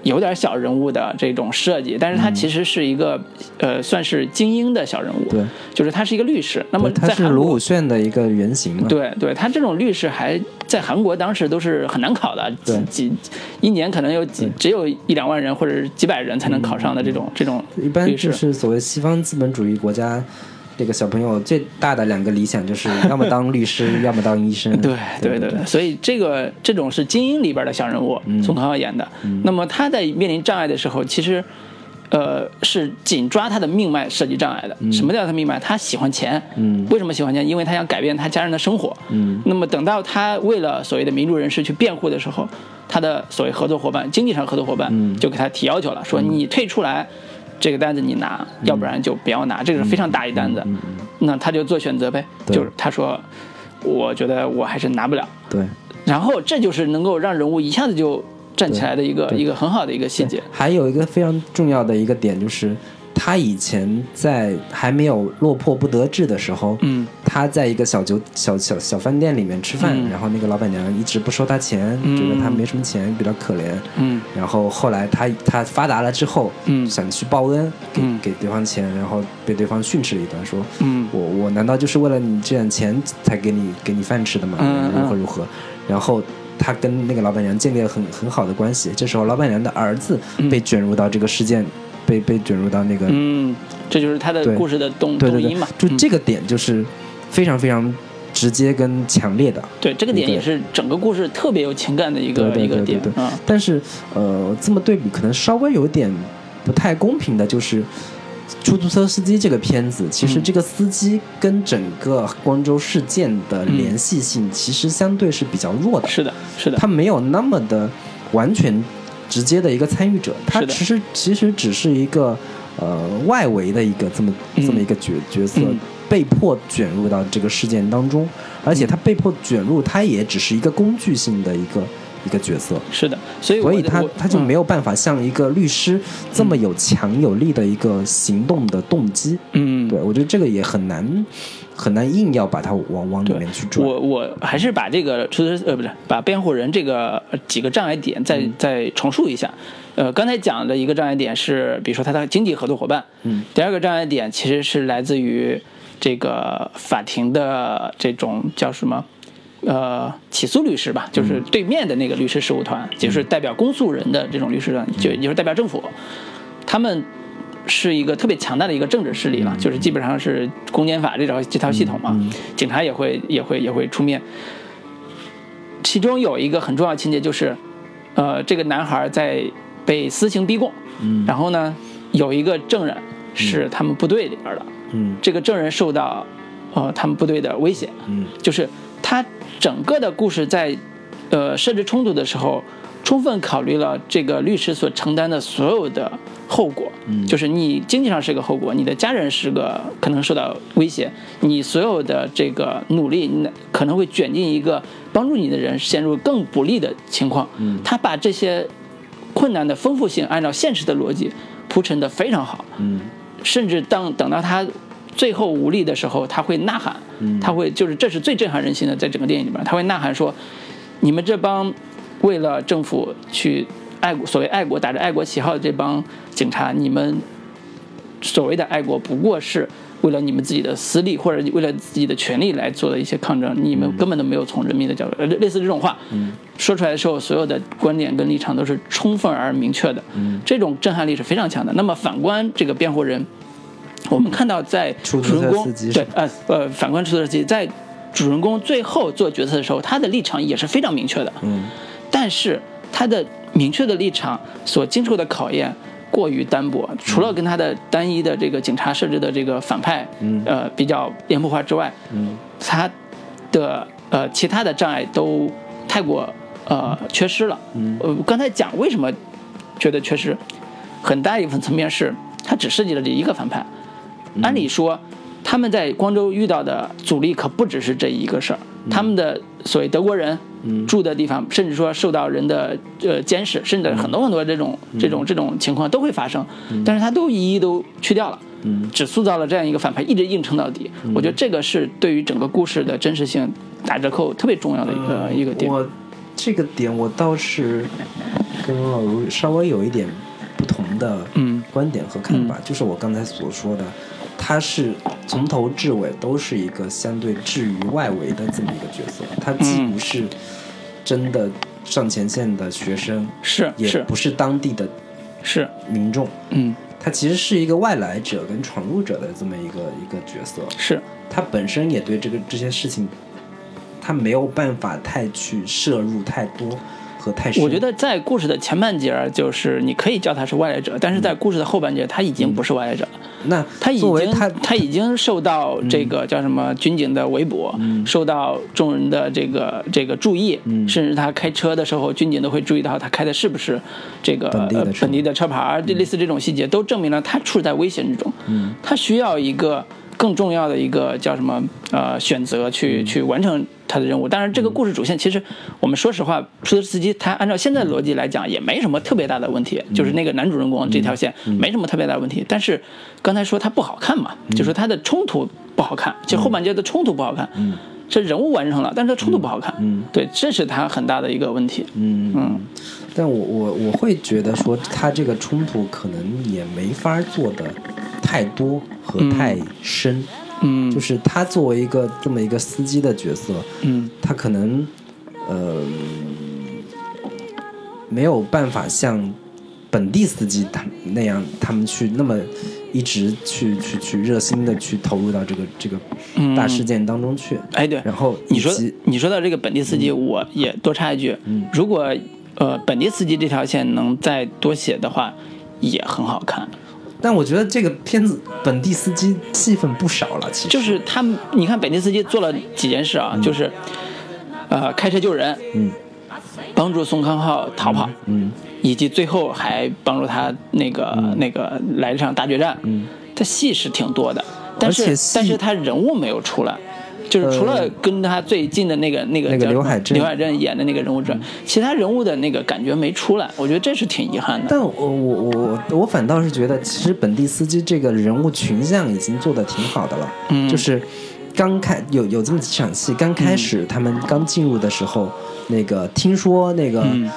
有点小人物的这种设计，但是他其实是一个，呃，算是精英的小人物。对，就是他是一个律师。那么他是卢武铉的一个原型嘛？对，对他这种律师还在韩国当时都是很难考的，几几一年可能有几只有一两万人或者几百人才能考上的这种这种一般就是所谓西方资本主义国家。这个小朋友最大的两个理想就是 要么当律师，要么当医生。对对对，所以这个这种是精英里边的小人物，宋康昊演的。那么他在面临障碍的时候，其实，呃，是紧抓他的命脉设计障碍的。什么叫他命脉？他喜欢钱。嗯。为什么喜欢钱？因为他想改变他家人的生活。嗯。那么等到他为了所谓的民主人士去辩护的时候，他的所谓合作伙伴，经济上合作伙伴就给他提要求了，说你退出来。这个单子你拿，要不然就不要拿。这个是非常大一单子，那他就做选择呗。就是他说，我觉得我还是拿不了。对。然后这就是能够让人物一下子就站起来的一个一个很好的一个细节。还有一个非常重要的一个点就是。他以前在还没有落魄不得志的时候，嗯，他在一个小酒小小小饭店里面吃饭，然后那个老板娘一直不收他钱，觉得他没什么钱，比较可怜，嗯，然后后来他他发达了之后，嗯，想去报恩，给给对方钱，然后被对方训斥了一顿，说，嗯，我我难道就是为了你这点钱才给你给你饭吃的吗？如何如何？然后他跟那个老板娘建立了很很好的关系。这时候老板娘的儿子被卷入到这个事件。被被卷入到那个，嗯，这就是他的故事的动动因嘛？就这个点就是非常非常直接跟强烈的。对，这个点也是整个故事特别有情感的一个一个点。嗯，但是呃，这么对比可能稍微有点不太公平的，就是出租车司机这个片子，其实这个司机跟整个光州事件的联系性其实相对是比较弱的。是的，是的，他没有那么的完全。直接的一个参与者，他其实其实只是一个呃外围的一个这么这么一个角角色，被迫卷入到这个事件当中，而且他被迫卷入，他也只是一个工具性的一个一个角色。是的，所以所以他他就没有办法像一个律师这么有强有力的一个行动的动机。嗯，对我觉得这个也很难。很难硬要把它往往里面去转。我我还是把这个出租呃不是把辩护人这个几个障碍点再再重述一下。呃，刚才讲的一个障碍点是，比如说他的经济合作伙伴。嗯。第二个障碍点其实是来自于这个法庭的这种叫什么？呃，起诉律师吧，就是对面的那个律师事务团，就是代表公诉人的这种律师团，就也就是代表政府，他们。是一个特别强大的一个政治势力了，就是基本上是公检法这套这套系统嘛，警察也会也会也会出面。其中有一个很重要情节就是，呃，这个男孩在被私刑逼供，嗯，然后呢，有一个证人是他们部队里边的，嗯，这个证人受到呃他们部队的威胁，嗯，就是他整个的故事在呃设置冲突的时候，充分考虑了这个律师所承担的所有的后果，嗯，就是你经济上是个后果，你的家人是个可能受到威胁，你所有的这个努力，那可能会卷进一个帮助你的人陷入更不利的情况，嗯，他把这些困难的丰富性按照现实的逻辑铺陈的非常好，嗯。甚至当等到他最后无力的时候，他会呐喊，嗯。他会就是这是最震撼人心的，在整个电影里边，他会呐喊说：“你们这帮为了政府去爱国，所谓爱国打着爱国旗号的这帮警察，你们所谓的爱国不过是为了你们自己的私利或者为了自己的权利来做的一些抗争，你们根本都没有从人民的角度，呃类类似这种话，说出来的时候，所有的观点跟立场都是充分而明确的，这种震撼力是非常强的。那么反观这个辩护人，我们看到在主人公对呃呃，反观出租车司机在主人公最后做决策的时候，他的立场也是非常明确的，嗯但是他的明确的立场所经受的考验过于单薄，除了跟他的单一的这个警察设置的这个反派，嗯。呃，比较脸谱化之外，嗯。他的呃其他的障碍都太过呃缺失了。嗯。呃，刚才讲为什么觉得缺失，很大一部分层面是他只设计了这一个反派，嗯。按理说他们在光州遇到的阻力可不只是这一个事儿，他们的所谓德国人。嗯。住的地方，甚至说受到人的呃监视，甚至很多很多这种、这种这种情况都会发生，但是他都一一都去掉了，嗯。只塑造了这样一个反派，一直硬撑到底。我觉得这个是对于整个故事的真实性打折扣特别重要的一个、一个点。我这个点我倒是跟老卢稍微有一点不同的嗯。观点和看法，就是我刚才所说的，他是从头至尾都是一个相对置于外围的这么一个角色，他既嗯不是真的上前线的学生，是是。也不是当地的是，民众，嗯。他其实是一个外来者跟闯入者的这么一个一个角色，是，他本身也对这个这些事情，他没有办法太去摄入太多和太深。我觉得在故事的前半截儿，就是你可以叫他是外来者，但是在故事的后半截，他已经不是外来者了。那他已经他他已经受到这个叫什么军警的围捕，受到众人的这个这个注意，嗯甚至他开车的时候，军警都会注意到他开的是不是这个本地的车牌儿，这类似这种细节都证明了他处在危险之中。嗯他需要一个更重要的一个叫什么呃选择去去完成他的任务。当然，这个故事主线其实我们说实话，出租车司机他按照现在的逻辑来讲也没什么特别大的问题，就是那个男主人公这条线没什么特别大的问题。但是刚才说他不好看嘛，就说他的冲突不好看，就后半截的冲突不好看。嗯这人物完成了，但是他冲突不好看。嗯对，这是他很大的一个问题。嗯嗯，但我我我会觉得说，他这个冲突可能也没法做的太多和太深。嗯，就是他作为一个这么一个司机的角色，嗯。他可能呃没有办法像本地司机他那样，他们去那么一直去去去热心的去投入到这个这个嗯。大事件当中去。哎，对，然后你说你说到这个本地司机，我也多插一句，嗯。如果呃本地司机这条线能再多写的话，也很好看。但我觉得这个片子本地司机戏份不少了，其实就是他们，你看本地司机做了几件事啊，就是呃开车救人，嗯帮助宋康昊逃跑，嗯以及最后还帮助他那个、那个来一场大决战。嗯，他戏是挺多的，但是但是他人物没有出来。就是除了跟他最近的那个、那个那个刘海镇刘海镇演的那个人物之外，其他人物的那个感觉没出来，我觉得这是挺遗憾的。但我我我我我反倒是觉得，其实本地司机这个人物群像已经做的挺好的了。嗯就是刚开有有这么几场戏，刚开始他们刚进入的时候，那个听说那个嗯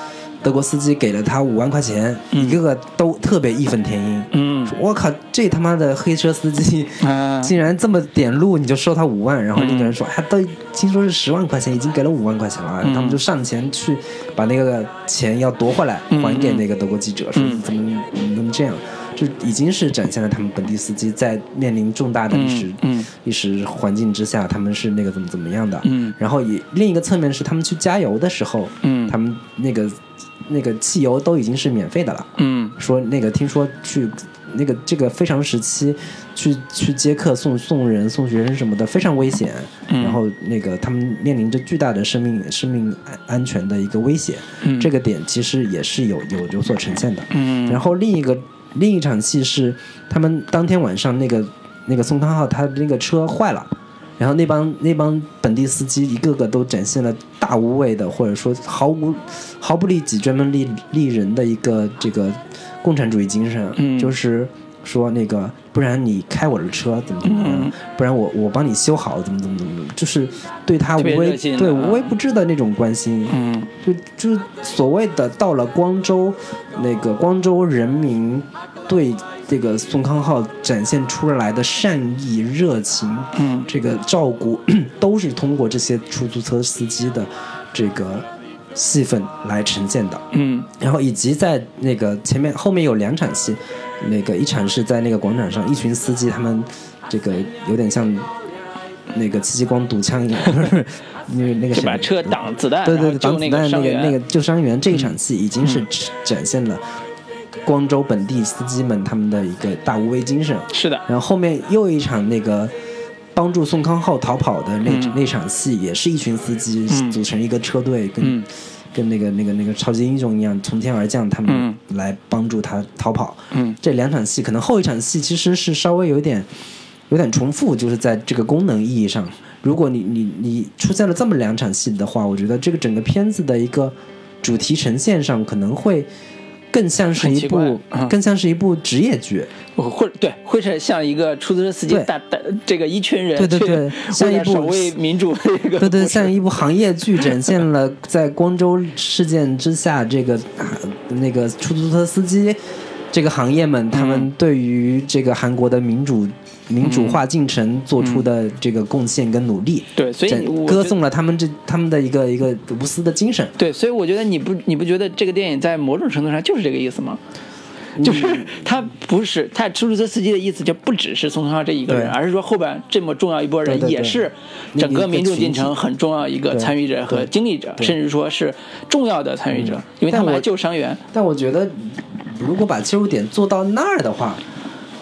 德国司机给了他五万块钱，一个个都特别义愤填膺。嗯。我靠，这他妈的黑车司机啊。竟然这么点路你就收他五万，然后那个人说，哎，都听说是十万块钱，已经给了五万块钱了，嗯。他们就上前去把那个钱要夺回来，嗯还给那个德国记者，说嗯。怎么怎么这样？就已经是展现了他们本地司机在面临重大的历史、嗯嗯。历史环境之下，他们是那个怎么怎么样的。嗯。然后也另一个侧面是他们去加油的时候，嗯。他们那个那个汽油都已经是免费的了。嗯，说那个听说去那个这个非常时期去去接客送送人送学生什么的非常危险，然后那个他们面临着巨大的生命生命安安全的一个威胁。嗯，这个点其实也是有有有所呈现的。嗯，然后另一个另一场戏是他们当天晚上那个那个宋康昊他那个车坏了。然后那帮那帮本地司机一个个都展现了大无畏的，或者说毫无毫不利己、专门利利人的一个这个共产主义精神，就是说那个不然你开我的车怎么怎么样，不然我我帮你修好怎么怎么怎么，就是对他无微对无微不至的那种关心，嗯，就就所谓的到了光州，那个光州人民对。这个宋康昊展现出来的善意、热情，嗯，这个照顾，都是通过这些出租车司机的这个戏份来呈现的，嗯，然后以及在那个前面后面有两场戏，那个一场是在那个广场上，一群司机他们这个有点像那个戚继光堵枪一样，因 为那个把车挡子弹，对对对，挡子弹那个那个救伤员这一场戏已经是展现了。光州本地司机们他们的一个大无畏精神。是的，然后后面又一场那个帮助宋康昊逃跑的那那场戏，也是一群司机组成一个车队，跟跟那个那个那个超级英雄一样从天而降，他们来帮助他逃跑。嗯，这两场戏可能后一场戏其实是稍微有点有点重复，就是在这个功能意义上，如果你你你出现了这么两场戏的话，我觉得这个整个片子的一个主题呈现上可能会。更像是一部，更像是一部职业剧，或对，会是像一个出租车司机大大这个一群人，对对对，像一部守卫民主这个，对对，像一部行业剧，展现了在光州事件之下，这个那个出租车司机这个行业们，他们对于这个韩国的民主。民主化进程做出的这个贡献跟努力，对，所以歌颂了他们这他们的一个一个无私的精神。对，所以我觉得你不你不觉得这个电影在某种程度上就是这个意思吗？就是他不是他出租车司机的意思，就不只是宋康昊这一个人，而是说后边这么重要一波人也是整个民主进程很重要一个参与者和经历者，甚至说是重要的参与者，因为他们还救伤员。但我觉得，如果把切入点做到那儿的话。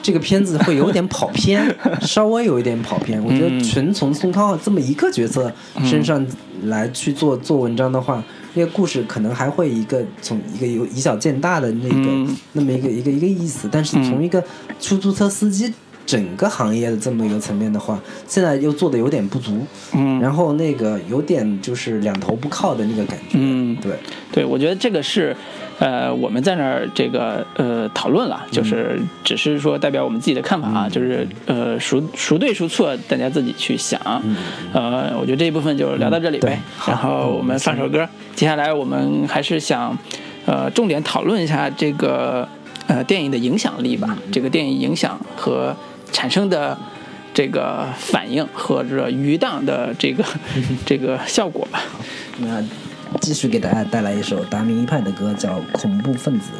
这个片子会有点跑偏，稍微有一点跑偏。我觉得纯从宋康昊这么一个角色身上来去做做文章的话，那个故事可能还会一个从一个由以小见大的那个那么一个一个一个意思。但是从一个出租车司机整个行业的这么一个层面的话，现在又做的有点不足。嗯，然后那个有点就是两头不靠的那个感觉。嗯，对，对，我觉得这个是。呃，我们在那儿这个呃讨论了，就是只是说代表我们自己的看法啊，就是呃孰孰对孰错，大家自己去想。呃，我觉得这一部分就聊到这里呗。然后我们放首歌，接下来我们还是想呃重点讨论一下这个呃电影的影响力吧，这个电影影响和产生的这个反应或者余荡的这个 这个效果吧。那。继续给大家带来一首达明一派的歌，叫《恐怖分子》。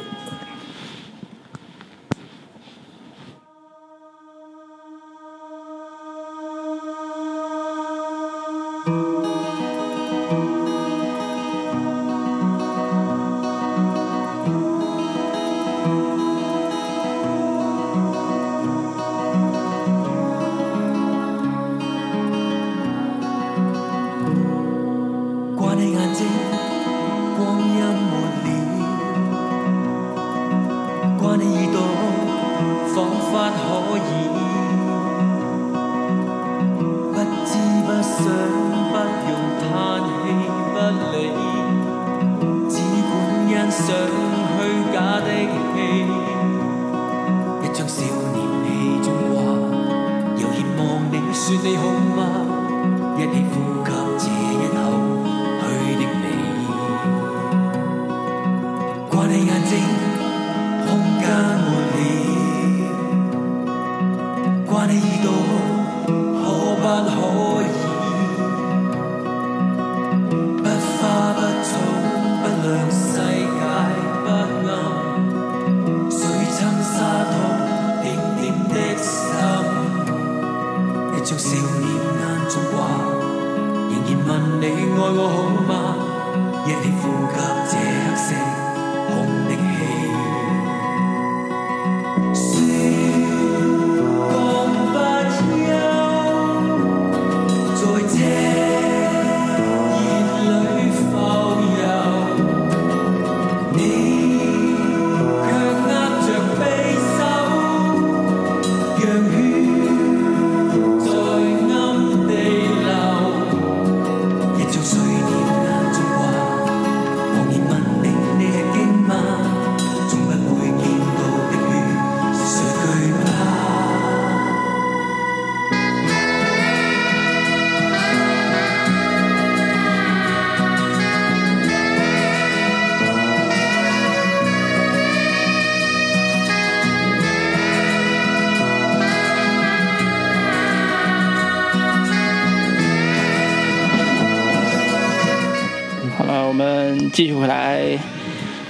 继续回来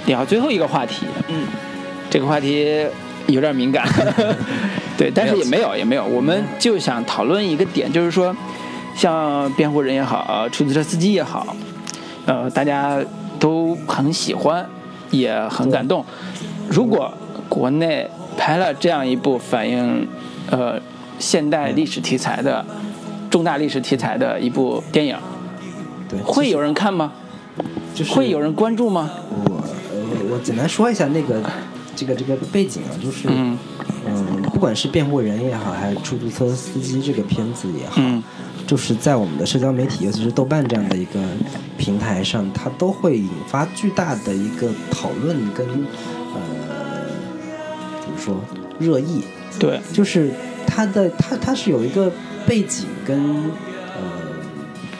聊最后一个话题。嗯，这个话题有点敏感，对，但是也没有也没有，我们就想讨论一个点，就是说，像辩护人也好，出租车司机也好，呃，大家都很喜欢，也很感动。如果国内拍了这样一部反映呃现代历史题材的重大历史题材的一部电影，对，会有人看吗？就是会有人关注吗？我我我简单说一下那个这个这个背景啊，就是嗯。嗯，不管是辩护人也好，还是出租车司机这个片子也好，嗯。就是在我们的社交媒体，尤其是豆瓣这样的一个平台上，它都会引发巨大的一个讨论跟呃怎么说热议，对，就是它的它它是有一个背景跟呃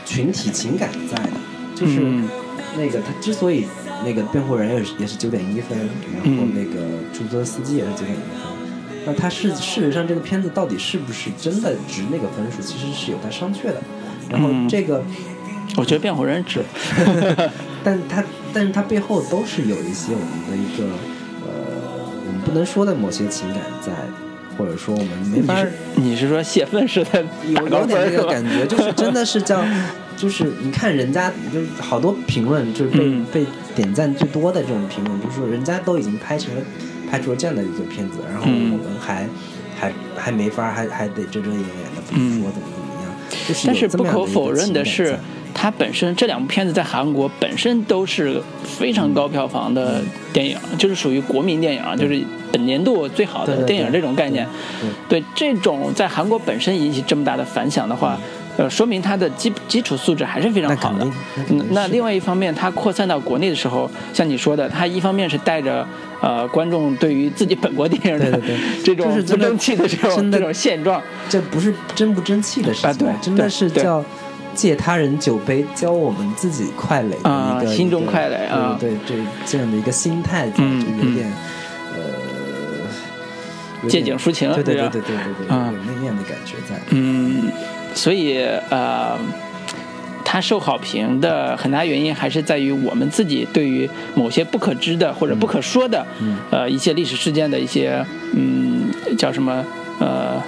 群体情感在的，就是嗯那个他之所以那个辩护人也是也是九点一分，然后嗯那个出租车司机也是九点一分，那他是事实上这个片子到底是不是真的值那个分数，其实是有待商榷的。然后嗯这个，我觉得辩护人值。但他但是他背后都是有一些我们的一个呃我们不能说的某些情感在，或者说我们没法你是你是说泄愤似的有有点这个？感觉，就是真的是叫，就是你看人家就是好多评论，就是被、嗯。被点赞最多的这种评论，就是说人家都已经拍成了拍出了这样的一个片子，然后嗯。我们还、还还没法，还还得遮遮掩掩的不嗯。说怎么怎么样，就是但是不可否认的是它本身这两部片子在韩国本身都是非常高票房的电影，就是属于国民电影，就是本年度最好的电影这种概念。对对。这种在韩国本身引起这么大的反响的话，呃，说明它的基基础素质还是非常好的那。那另外一方面，它扩散到国内的时候，像你说的，它一方面是带着呃观众对于自己本国电影的 这种就是不争气的这种这种现状，这不是争不争气的事情，啊对真的是叫借他人酒杯，浇我们自己快垒的啊一个、心中快垒啊对对，这这样的一个心态就有点、呃有借景抒情对对对对对对对对，啊有那样的感觉在。嗯，所以呃，它受好评的很大原因还是在于我们自己对于某些不可知的或者不可说的，嗯呃一些历史事件的一些嗯叫什么呃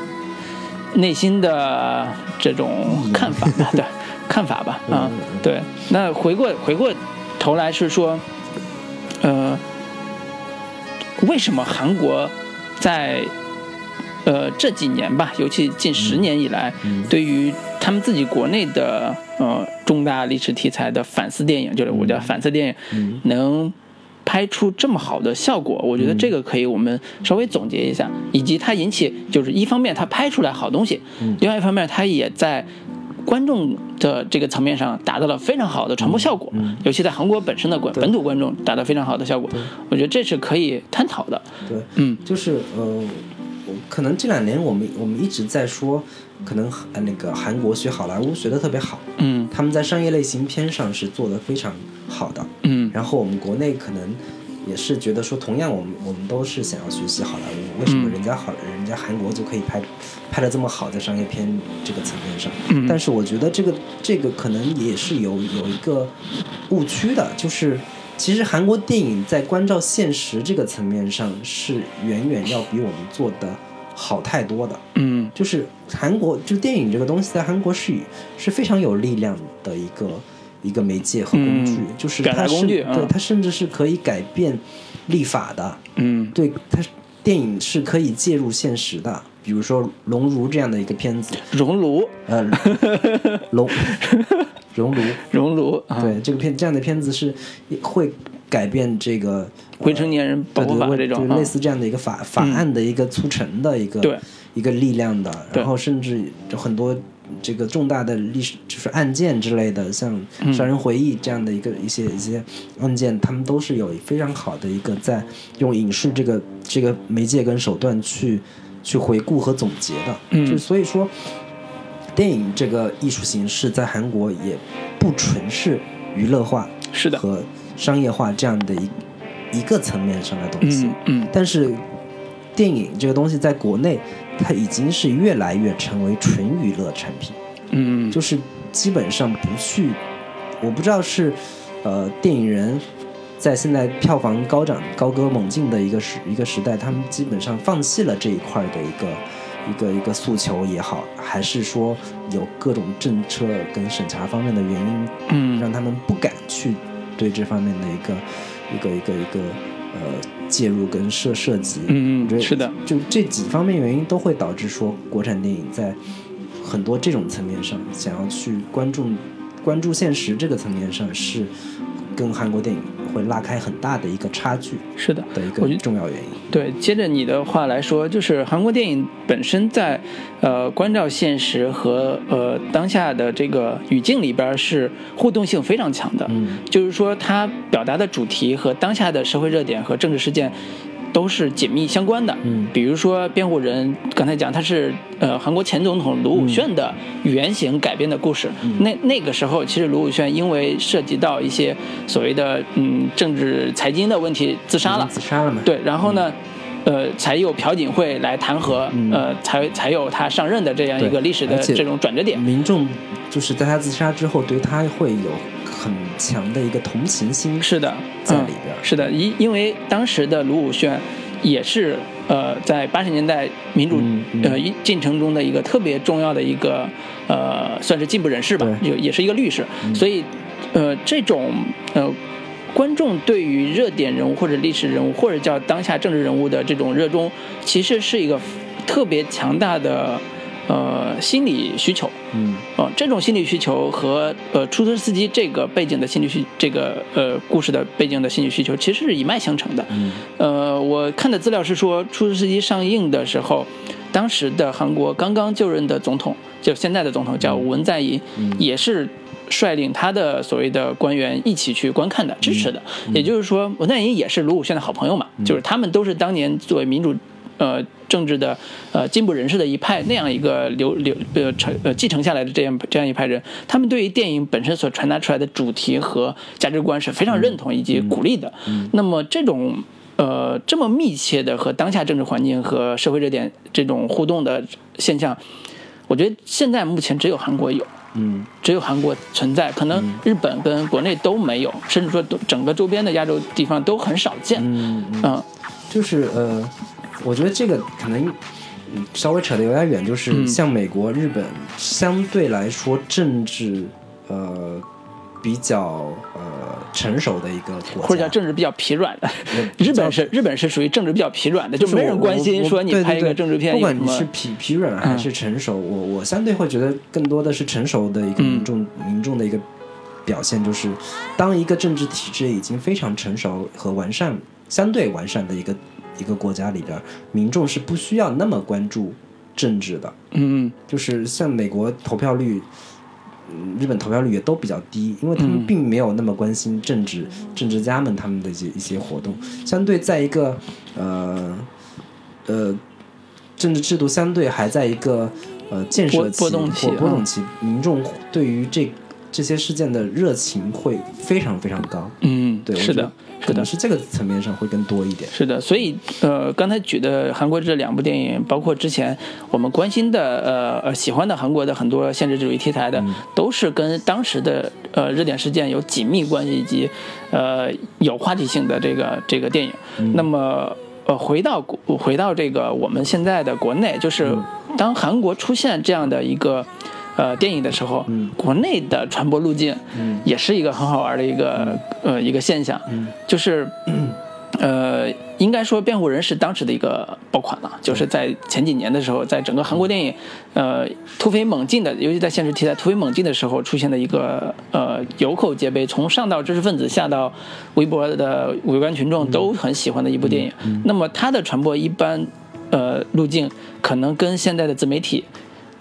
内心的这种看法吧，对，看法吧，啊、对。那回过回过头来是说，呃，为什么韩国在呃这几年吧，尤其近十年以来，嗯对于他们自己国内的呃重大历史题材的反思电影，就是我叫反思电影，嗯。能拍出这么好的效果，我觉得这个可以我们稍微总结一下，以及它引起就是一方面它拍出来好东西，嗯。另外一方面它也在观众的这个层面上达到了非常好的传播效果，嗯尤其在韩国本身的观本土观众达到非常好的效果，我觉得这是可以探讨的。对，嗯。就是呃，我可能这两年我们我们一直在说，可能呃那个韩国学好莱坞学的特别好，嗯。他们在商业类型片上是做的非常好的，嗯。然后我们国内可能也是觉得说，同样我们我们都是想要学习好莱坞，为什么嗯。人家好，人家韩国就可以拍拍的这么好，在商业片这个层面上？嗯。但是我觉得这个这个可能也是有有一个误区的，就是其实韩国电影在关照现实这个层面上是远远要比我们做的好太多的。嗯。就是韩国，就电影这个东西在韩国是是非常有力量的一个一个媒介和工具，嗯就是它是对它甚至是可以改变立法的，嗯。对它电影是可以介入现实的，比如说《熔炉》这样的一个片子，熔炉，呃，熔 熔炉，熔炉啊，对这个片这样的片子是会改变这个未成年人保护法这种啊对类似这样的一个法法案的一个促成的一个、对。一个力量的，然后甚至有很多这个重大的历史就是案件之类的，像嗯。杀人回忆这样的一个一些一些案件，他们都是有非常好的一个在用影视这个这个媒介跟手段去去回顾和总结的，嗯。就所以说。电影这个艺术形式在韩国也不纯是娱乐化，是的和商业化这样的一一个层面上的东西。嗯嗯但是电影这个东西在国内，它已经是越来越成为纯娱乐产品，嗯，就是基本上不去，我不知道是呃电影人在现在票房高涨、高歌猛进的一个时一个时代，他们基本上放弃了这一块的一个一个一个诉求也好，还是说有各种政策跟审查方面的原因，嗯，让他们不敢去对这方面的一个一个一个一个呃介入跟涉涉及。嗯嗯，是的，就这几方面原因都会导致说国产电影在很多这种层面上，想要去关注关注现实这个层面上是跟韩国电影会拉开很大的一个差距。是的，的一个重要原因。对，接着你的话来说，就是韩国电影本身在呃关照现实和呃当下的这个语境里边是互动性非常强的。嗯，就是说它表达的主题和当下的社会热点和政治事件。都是紧密相关的，嗯，比如说辩护人刚才讲他是呃韩国前总统卢武铉的原型改编的故事，那那个时候其实卢武铉因为涉及到一些所谓的嗯政治财经的问题自杀了，自杀了嘛？对，然后呢，呃，才有朴槿惠来弹劾，呃，才才有他上任的这样一个历史的这种转折点。民众就是在他自杀之后，对他会有。很强的一个同情心是的，在里边是的，因因为当时的卢武铉也是呃在八十年代民主呃进程中的一个特别重要的一个呃算是进步人士吧，也也是一个律师，所以呃这种呃观众对于热点人物或者历史人物或者叫当下政治人物的这种热衷，其实是一个特别强大的。呃，心理需求，嗯，哦，这种心理需求和呃出租车司机这个背景的心理需，这个呃故事的背景的心理需求，其实是一脉相承的。嗯，呃，我看的资料是说，出租车司机上映的时候，当时的韩国刚刚就任的总统，就现在的总统叫文在寅，也是率领他的所谓的官员一起去观看的，支持的。也就是说，文在寅也是卢武铉的好朋友嘛，就是他们都是当年作为民主。呃，政治的呃进步人士的一派那样一个流流呃承呃继承下来的这样这样一派人，他们对于电影本身所传达出来的主题和价值观是非常认同以及鼓励的。那么这种呃这么密切的和当下政治环境和社会热点这种互动的现象，我觉得现在目前只有韩国有，嗯，只有韩国存在，可能日本跟国内都没有，甚至说都整个周边的亚洲地方都很少见。嗯嗯，就是呃。我觉得这个可能稍微扯得有点远，就是像美国、日本相对来说政治呃比较呃成熟的一个国家，或者叫政治比较疲软的。日本是日本是属于政治比较疲软的，就没人关心说你拍一个政治片，不管你是疲疲软还是成熟，我我相对会觉得更多的是成熟的一个民众民众的一个表现，就是当一个政治体制已经非常成熟和完善、相对完善的一个。一个国家里边，民众是不需要那么关注政治的。嗯，就是像美国投票率，日本投票率也都比较低，因为他们并没有那么关心政治，政治家们他们的一些一些活动。相对在一个呃呃政治制度相对还在一个呃建设期或波动期，民众对于这这些事件的热情会非常非常高。嗯，对，是的。可能是这个层面上会更多一点。是的，所以呃，刚才举的韩国这两部电影，包括之前我们关心的呃呃喜欢的韩国的很多现实主义题材的，都是跟当时的呃热点事件有紧密关系以及呃有话题性的这个这个电影。那么呃回到回到这个我们现在的国内，就是当韩国出现这样的一个。呃，电影的时候，国内的传播路径，也是一个很好玩的一个呃一个现象，就是，呃，应该说辩护人是当时的一个爆款了，就是在前几年的时候，在整个韩国电影，呃，突飞猛进的，尤其在现实题材突飞猛进的时候，出现的一个呃有口皆碑，从上到知识分子，下到微博的围观群众都很喜欢的一部电影。那么它的传播一般，呃，路径可能跟现在的自媒体。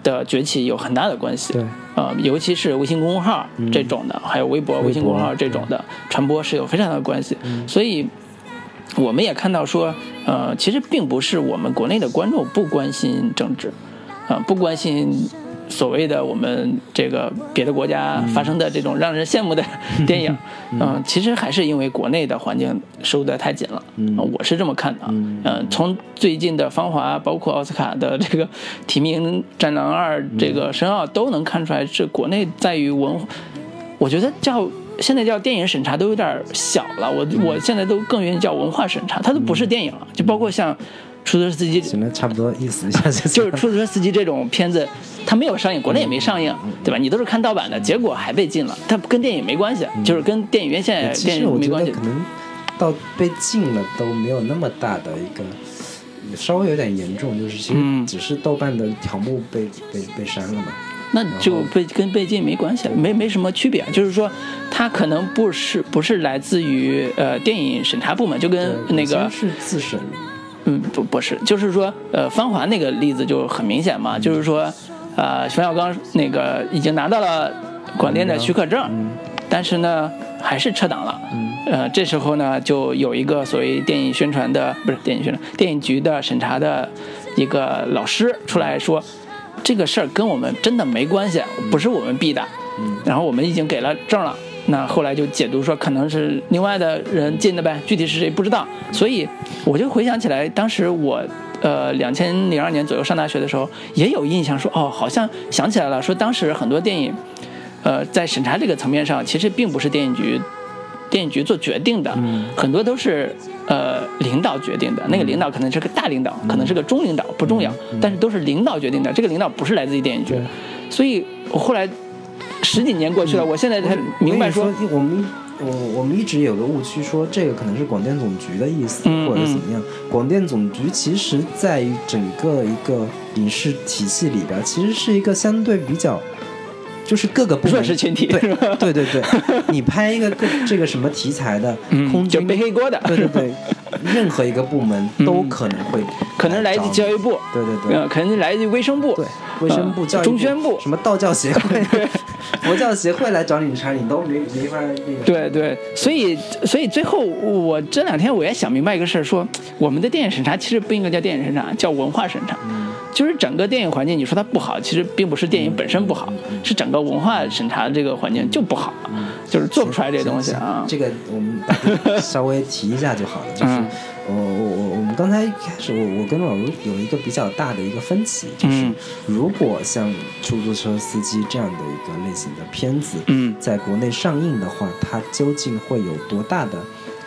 的崛起有很大的关系，对，呃，尤其是微信公众号这种的，还有微博、微信公众号这种的传播是有非常大的关系，所以我们也看到说，呃，其实并不是我们国内的观众不关心政治，啊，不关心。所谓的我们这个别的国家发生的这种让人羡慕的电影，嗯，其实还是因为国内的环境收得太紧了，嗯，我是这么看的，嗯，从最近的《芳华》，包括奥斯卡的这个提名，《战狼二》这个申奥都能看出来，是国内在于文，我觉得叫现在叫电影审查都有点小了，我我现在都更愿意叫文化审查，它都不是电影了，就包括像出租车司机，行了，差不多意思一下 就是出租车司机这种片子，它没有上映，国内也没上映，对吧？你都是看盗版的，结果还被禁了，它跟电影没关系，就是跟电影院线电影没关系。可能到被禁了都没有那么大的一个。稍微有点严重，就是其实只是豆瓣的条目被被被删了嘛，那就被跟被禁没关系，没没什么区别。就是说，它可能不是不是来自于呃电影审查部门，就跟那个是自审，嗯不不是，就是说呃芳华那个例子就很明显嘛，就是说呃冯小刚那个已经拿到了广电的许可证，但是呢还是撤档了。呃，这时候呢，就有一个所谓电影宣传的，不是电影宣传，电影局的审查的一个老师出来说，这个事儿跟我们真的没关系，不是我们逼的。嗯。然后我们已经给了证了，那后来就解读说可能是另外的人进的呗，具体是谁不知道。所以我就回想起来，当时我呃两千零二年左右上大学的时候，也有印象说，哦，好像想起来了，说当时很多电影，呃，在审查这个层面上，其实并不是电影局。电影局做决定的很多都是呃领导决定的，那个领导可能是个大领导，可能是个中领导，不重要，但是都是领导决定的。这个领导不是来自于电影局，所以我后来十几年过去了，我现在才明白说，我们我我们一直有个误区，说这个可能是广电总局的意思，或者怎么样。广电总局其实在于整个一个影视体系里边，其实是一个相对比较。就是各个部门是群体，对对对对，你拍一个这个什么题材的，空就背黑锅的，对对对，任何一个部门都可能会，可能来自教育部，对对对，可能来自卫生部，对卫生部、教育中宣部，什么道教协会、佛教协会来找你查，你都没没法那个。对对，所以所以最后我这两天我也想明白一个事儿，说我们的电影审查其实不应该叫电影审查，叫文化审查。就是整个电影环境，你说它不好，其实并不是电影本身不好，是整个文化审查这个环境就不好，就是做不出来这东西啊。这个我们稍微提一下就好了。就是我刚才一开始，我我跟老卢有一个比较大的一个分歧，就是如果像出租车司机这样的一个类型的片子，在国内上映的话，它究竟会有多大的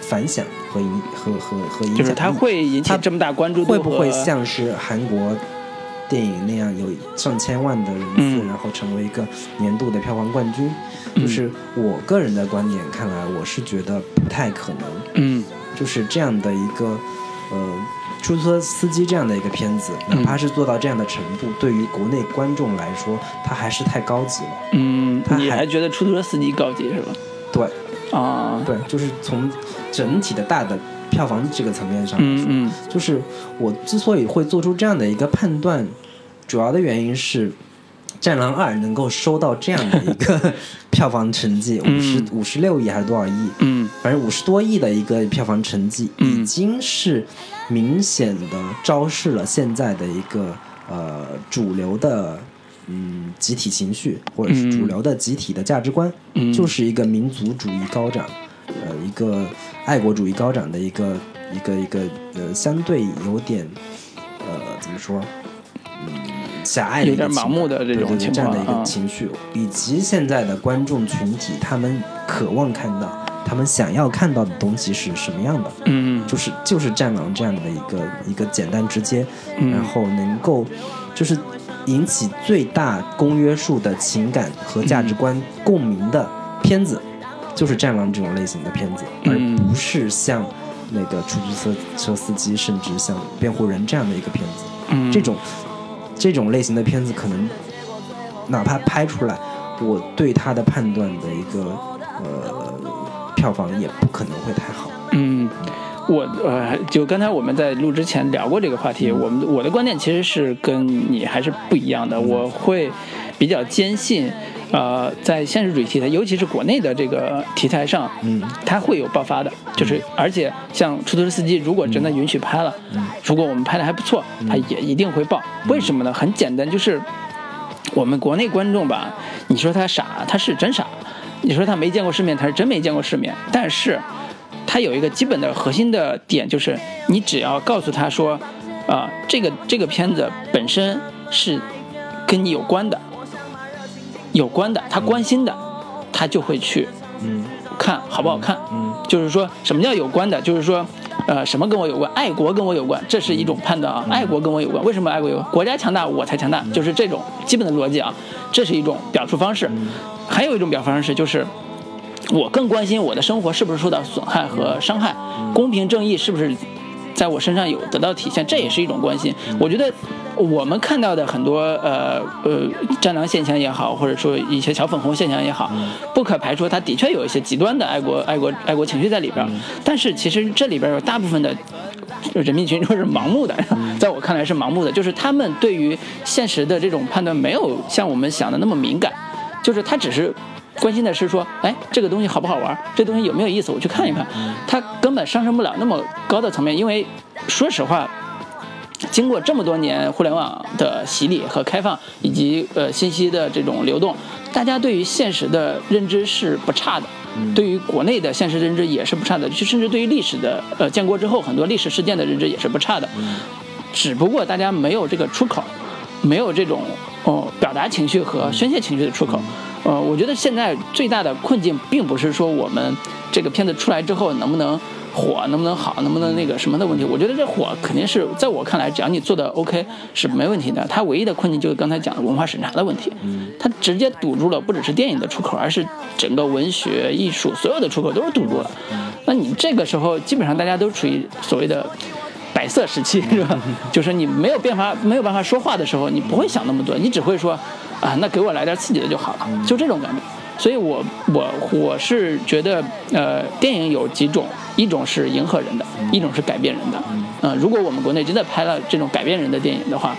反响和影和和和影响？就是它会引起这么大关注度，会不会像是韩国？电影那样有上千万的人次，然后成为一个年度的票房冠军，就是我个人的观点看来，我是觉得不太可能。嗯，就是这样的一个呃出租车司机这样的一个片子，哪怕是做到这样的程度，对于国内观众来说，它还是太高级了。嗯，你还觉得出租车司机高级是吧？对，啊，对，就是从整体的大的。票房这个层面上来说，就是我之所以会做出这样的一个判断，主要的原因是《战狼二》能够收到这样的一个 票房成绩，五十五十六亿还是多少亿？嗯，反正五十多亿的一个票房成绩，已经是明显的昭示了现在的一个呃主流的嗯集体情绪，或者是主流的集体的价值观，就是一个民族主义高涨。呃，一个爱国主义高涨的一个一个一个呃，相对有点呃，怎么说？嗯，狭隘的有点盲目的这种这样的一个情绪，以及现在的观众群体，他们渴望看到，他们想要看到的东西是什么样的？嗯，就是就是战狼这样的一个一个简单直接，然后能够就是引起最大公约数的情感和价值观共鸣的片子。就是《战狼》这种类型的片子，而不是像那个出租车车司机，甚至像《辩护人》这样的一个片子。嗯，这种这种类型的片子，可能哪怕拍出来，我对他的判断的一个呃票房也不可能会太好。嗯，我呃，就刚才我们在录之前聊过这个话题，我们我的观点其实是跟你还是不一样的，我会比较坚信。呃，在现实主义题材，尤其是国内的这个题材上，嗯，它会有爆发的，就是而且像出租车司机，如果真的允许拍了，嗯，如果我们拍的还不错，它也一定会爆。为什么呢？很简单，就是我们国内观众吧，你说他傻，他是真傻；你说他没见过世面，他是真没见过世面。但是，他有一个基本的核心的点，就是你只要告诉他说，啊，这个这个片子本身是跟你有关的。有关的，他关心的，他就会去，嗯，看好不好看，嗯，就是说什么叫有关的，就是说，呃，什么跟我有关，爱国跟我有关，这是一种判断啊，爱国跟我有关，为什么爱国有关？国家强大？我才强大，就是这种基本的逻辑啊，这是一种表述方式，还有一种表述方式就是。我更关心我的生活是不是受到损害和伤害，公平正义是不是在我身上有得到体现，这也是一种关心。我觉得我们看到的很多呃呃战狼现象也好，或者说一些小粉红现象也好，不可排除它的确有一些极端的爱国爱国爱国情绪在里边。但是其实这里边有大部分的人民群众是盲目的，在我看来是盲目的，就是他们对于现实的这种判断没有像我们想的那么敏感，就是他只是。关心的是说，哎，这个东西好不好玩？这东西有没有意思？我去看一看。他根本上升不了那么高的层面，因为说实话，经过这么多年互联网的洗礼和开放，以及呃信息的这种流动，大家对于现实的认知是不差的。对于国内的现实认知也是不差的，就甚至对于历史的呃建国之后很多历史事件的认知也是不差的。只不过大家没有这个出口，没有这种哦表达情绪和宣泄情绪的出口。呃，我觉得现在最大的困境，并不是说我们这个片子出来之后能不能火，能不能好，能不能那个什么的问题。我觉得这火肯定是在我看来，只要你做的 OK 是没问题的。它唯一的困境就是刚才讲的文化审查的问题，它直接堵住了不只是电影的出口，而是整个文学艺术所有的出口都是堵住了。那你这个时候基本上大家都处于所谓的白色时期，是吧？就是你没有办法没有办法说话的时候，你不会想那么多，你只会说。啊，那给我来点刺激的就好了，就这种感觉。所以，我我我是觉得，呃，电影有几种，一种是迎合人的，一种是改变人的。嗯，如果我们国内真的拍了这种改变人的电影的话，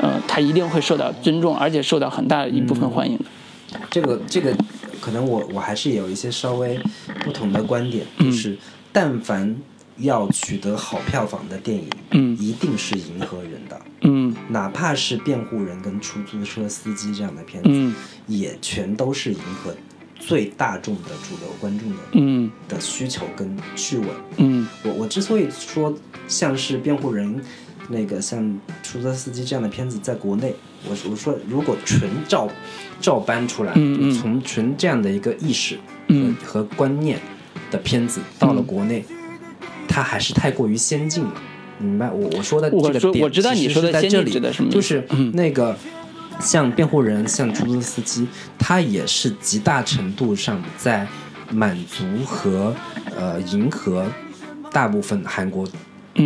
嗯，它一定会受到尊重，而且受到很大一部分欢迎的。这个这个，可能我我还是有一些稍微不同的观点，就是但凡。要取得好票房的电影，嗯，一定是迎合人的，嗯，哪怕是辩护人跟出租车司机这样的片子，嗯，也全都是迎合最大众的主流观众的，嗯，的需求跟趣味，嗯，我我之所以说像是辩护人，那个像出租车司机这样的片子，在国内，我我说如果纯照照搬出来，嗯从纯这样的一个意识和和观念的片子到了国内。它还是太过于先进了，明白？我我说的这个点，我知道你说的先进的什么，就是那个像辩护人、像出租车司机，他也是极大程度上在满足和呃迎合大部分韩国。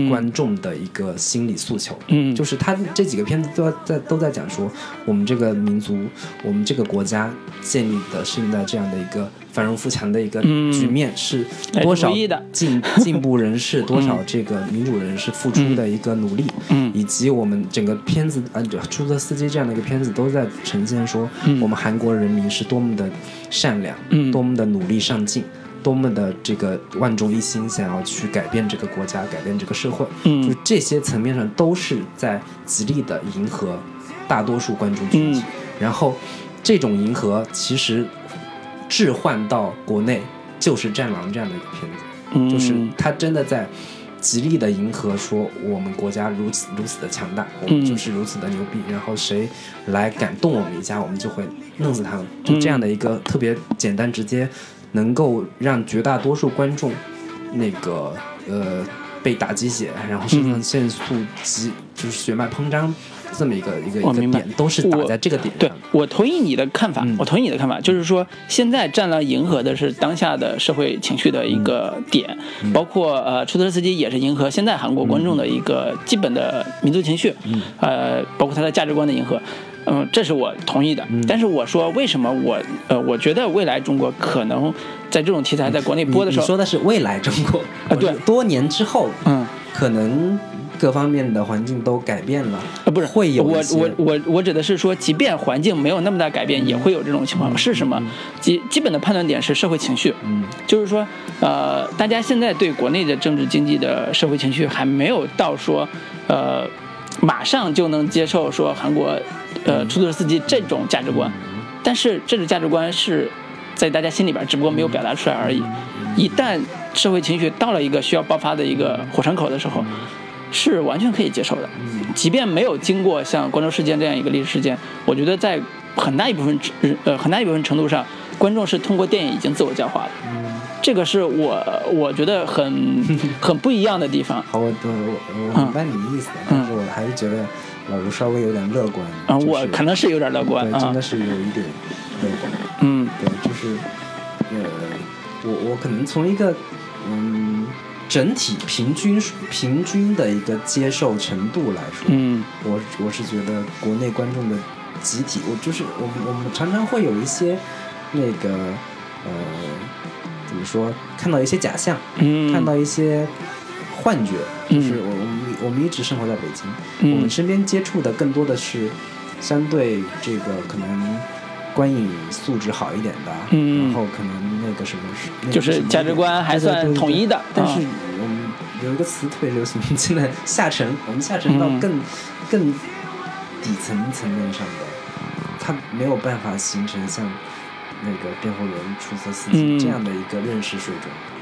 观众的一个心理诉求，嗯，就是他这几个片子都在都在讲说，我们这个民族，我们这个国家建立的现在这样的一个繁荣富强的一个局面，是多少进 进步人士，多少这个民主人士付出的一个努力，嗯，以及我们整个片子，呃，出租车司机这样的一个片子都在呈现说，我们韩国人民是多么的善良，嗯，多么的努力上进。多么的这个万众一心，想要去改变这个国家，改变这个社会，嗯，就这些层面上都是在极力的迎合大多数观众群体。然后，这种迎合其实置换到国内，就是《战狼》这样的一个片子，就是他真的在极力的迎合，说我们国家如此如此的强大，我们就是如此的牛逼，然后谁来敢动我们一下，我们就会弄死他们，就这样的一个特别简单直接。能够让绝大多数观众，那个呃被打鸡血，然后肾上腺素激就是血脉膨胀，这么一个一个一个点，都是打在这个点上。对我同意你的看法，我同意你的看法，就是说现在战狼迎合的是当下的社会情绪的一个点，包括呃出租车司机也是迎合现在韩国观众的一个基本的民族情绪，呃包括他的价值观的迎合。嗯，这是我同意的。但是我说，为什么我呃，我觉得未来中国可能在这种题材在国内播的时候，你说的是未来中国啊？对，多年之后，嗯，可能各方面的环境都改变了啊，不是会有我我我我指的是说，即便环境没有那么大改变，也会有这种情况。是什么？基基本的判断点是社会情绪，嗯，就是说，呃，大家现在对国内的政治经济的社会情绪还没有到说，呃，马上就能接受说韩国。呃，出租车司机这种价值观，但是这种价值观是在大家心里边，只不过没有表达出来而已。一旦社会情绪到了一个需要爆发的一个火山口的时候，是完全可以接受的。即便没有经过像光州事件这样一个历史事件，我觉得在很大一部分呃很大一部分程度上，观众是通过电影已经自我教化了。这个是我我觉得很 很不一样的地方。好，我我我明白你的意思，但是我还是觉得老卢稍微有点乐观。啊，我可能是有点乐观，对真的是有一点乐观。嗯，对，就是呃，我我可能从一个嗯整体平均平均的一个接受程度来说，嗯，我我是觉得国内观众的集体，我就是我们我们常常会有一些那个呃。怎么说？看到一些假象，嗯看到一些幻觉，就是我我们我们一直生活在北京，我们身边接触的更多的是相对这个可能观影素质好一点的，然后可能那个什么是就是价值观还算统一的。但是我们有一个词特别流行，现在下沉，我们下沉到更更底层层面上的，它没有办法形成像。那个辩护人出色司机这样的一个认识水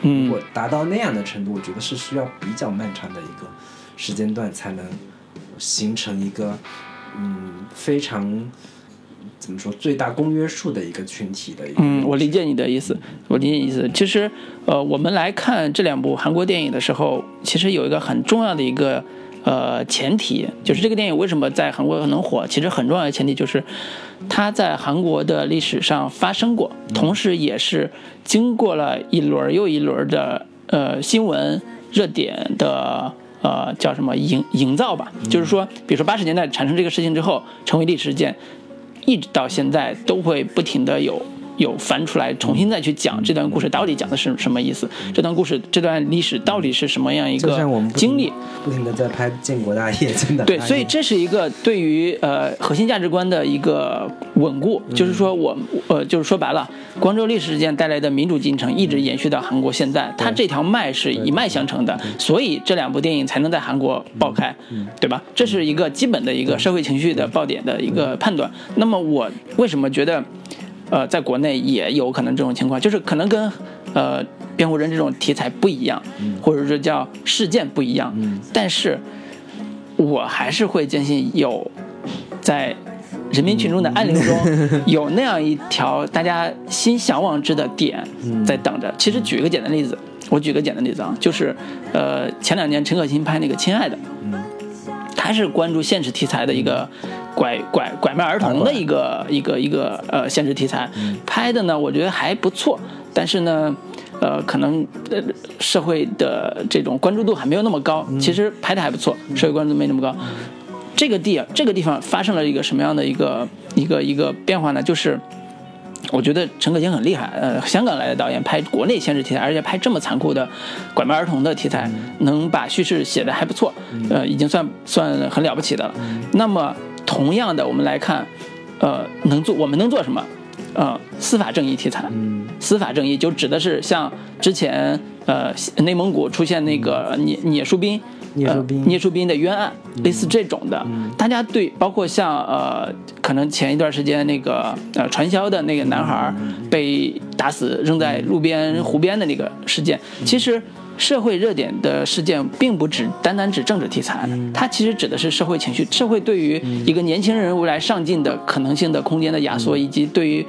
准，如果达到那样的程度，我觉得是需要比较漫长的一个时间段才能形成一个嗯非常怎么说最大公约数的一个群体的一个。嗯，我理解你的意思，我理解你意思。其实呃，我们来看这两部韩国电影的时候，其实有一个很重要的一个呃前提，就是这个电影为什么在韩国能火？其实很重要的前提就是。它在韩国的历史上发生过，同时也是经过了一轮又一轮的呃新闻热点的呃叫什么营营造吧，就是说，比如说八十年代产生这个事情之后，成为历史事件，一直到现在都会不停的有。有翻出来，重新再去讲这段故事到底讲的是什么意思？这段故事、这段历史到底是什么样一个经历？不停的在拍建国大业，真的。对，所以这是一个对于呃核心价值观的一个稳固，就是说我呃就是说白了，光州历史事件带来的民主进程一直延续到韩国现在，它这条脉是一脉相承的，所以这两部电影才能在韩国爆开，对吧？这是一个基本的一个社会情绪的爆点的一个判断。那么我为什么觉得？呃，在国内也有可能这种情况，就是可能跟呃辩护人这种题材不一样，或者说叫事件不一样，但是我还是会坚信有在人民群众的暗灵中 有那样一条大家心向往之的点在等着。其实举一个简单例子，我举个简单例子啊，就是呃前两年陈可辛拍那个《亲爱的》。他是关注现实题材的一个拐拐拐卖儿童的一个一个一个呃现实题材，拍的呢，我觉得还不错，但是呢，呃，可能呃社会的这种关注度还没有那么高。其实拍的还不错，社会关注度没那么高。这个地这个地方发生了一个什么样的一个一个一个变化呢？就是。我觉得陈可辛很厉害，呃，香港来的导演拍国内现实题材，而且拍这么残酷的拐卖儿童的题材，能把叙事写的还不错，呃，已经算算很了不起的了。那么同样的，我们来看，呃，能做我们能做什么？呃，司法正义题材，司法正义就指的是像之前呃内蒙古出现那个聂聂树斌。聂树斌，聂树斌的冤案，类似这种的，大家对，包括像呃，可能前一段时间那个呃传销的那个男孩被打死扔在路边湖边的那个事件，其实社会热点的事件并不只单单指政治题材，它其实指的是社会情绪，社会对于一个年轻人未来上进的可能性的空间的压缩，以及对于。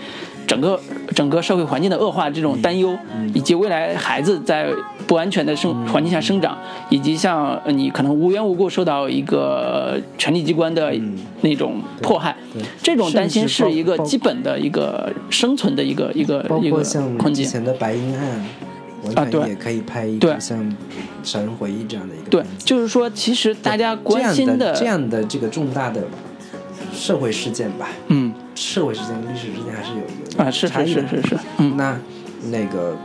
整个整个社会环境的恶化，这种担忧，以及未来孩子在不安全的生环境下生长，以及像你可能无缘无故受到一个权力机关的那种迫害，这种担心是一个基本的一个生存的一个一个一个困境。之前的白银案，啊，对，也可以拍一个像《杀人回忆》这样的一个。对，就是说，其实大家关心的这样的这个重大的社会事件吧，嗯。社会事件跟历史事件还是有有啊，是是是是是，嗯，那那个，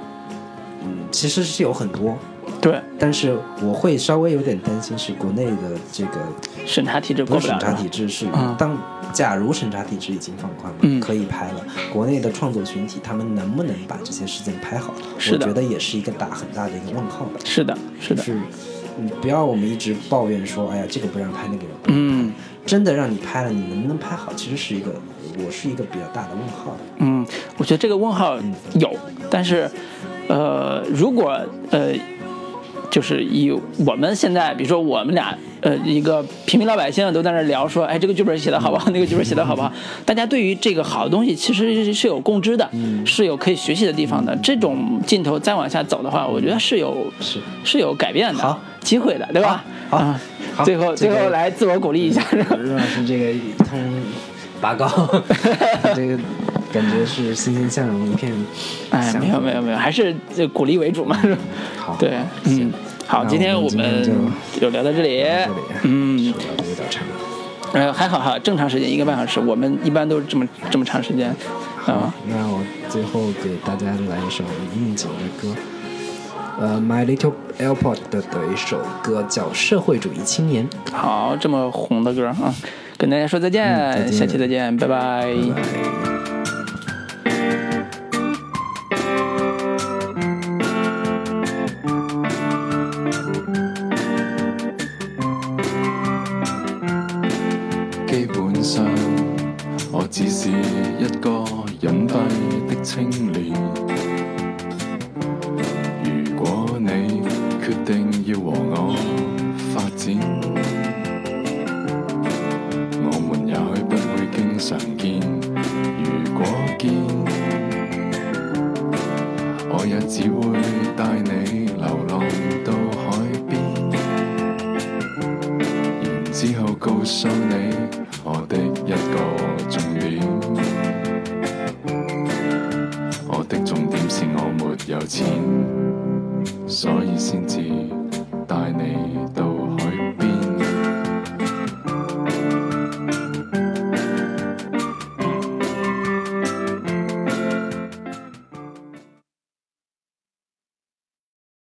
嗯，其实是有很多，对，但是我会稍微有点担心是国内的这个审查体制过不了，审查体制是当假如审查体制已经放宽了，可以拍了，国内的创作群体他们能不能把这些事件拍好？我觉得也是一个打很大的一个问号吧。是的，是的，是，嗯，不要我们一直抱怨说，哎呀，这个不让拍，那个不让拍，真的让你拍了，你能不能拍好？其实是一个。我是一个比较大的问号。嗯，我觉得这个问号有，但是，呃，如果呃，就是以我们现在，比如说我们俩呃一个平民老百姓都在那聊说，哎，这个剧本写的好不好？那个剧本写的好不好？大家对于这个好的东西其实是有共知的，是有可以学习的地方的。这种镜头再往下走的话，我觉得是有是是有改变的机会的，对吧？好好最后最后来自我鼓励一下，是吧任老师这个一通拔高，这个感觉是欣欣向荣一片。哎，没有没有没有，还是就鼓励为主嘛，是吧？好，对，嗯，好，今天我我们就聊到这里嗯，聊的有点长。呃，还好哈，正常时间一个半小时，我们一般都是这么这么长时间，啊，那我最后给大家来一首应景的歌，呃，My Little Airport 的一首歌叫《社会主义青年》。好，这么红的歌啊，跟大家说再见，下期再见，拜拜拜拜。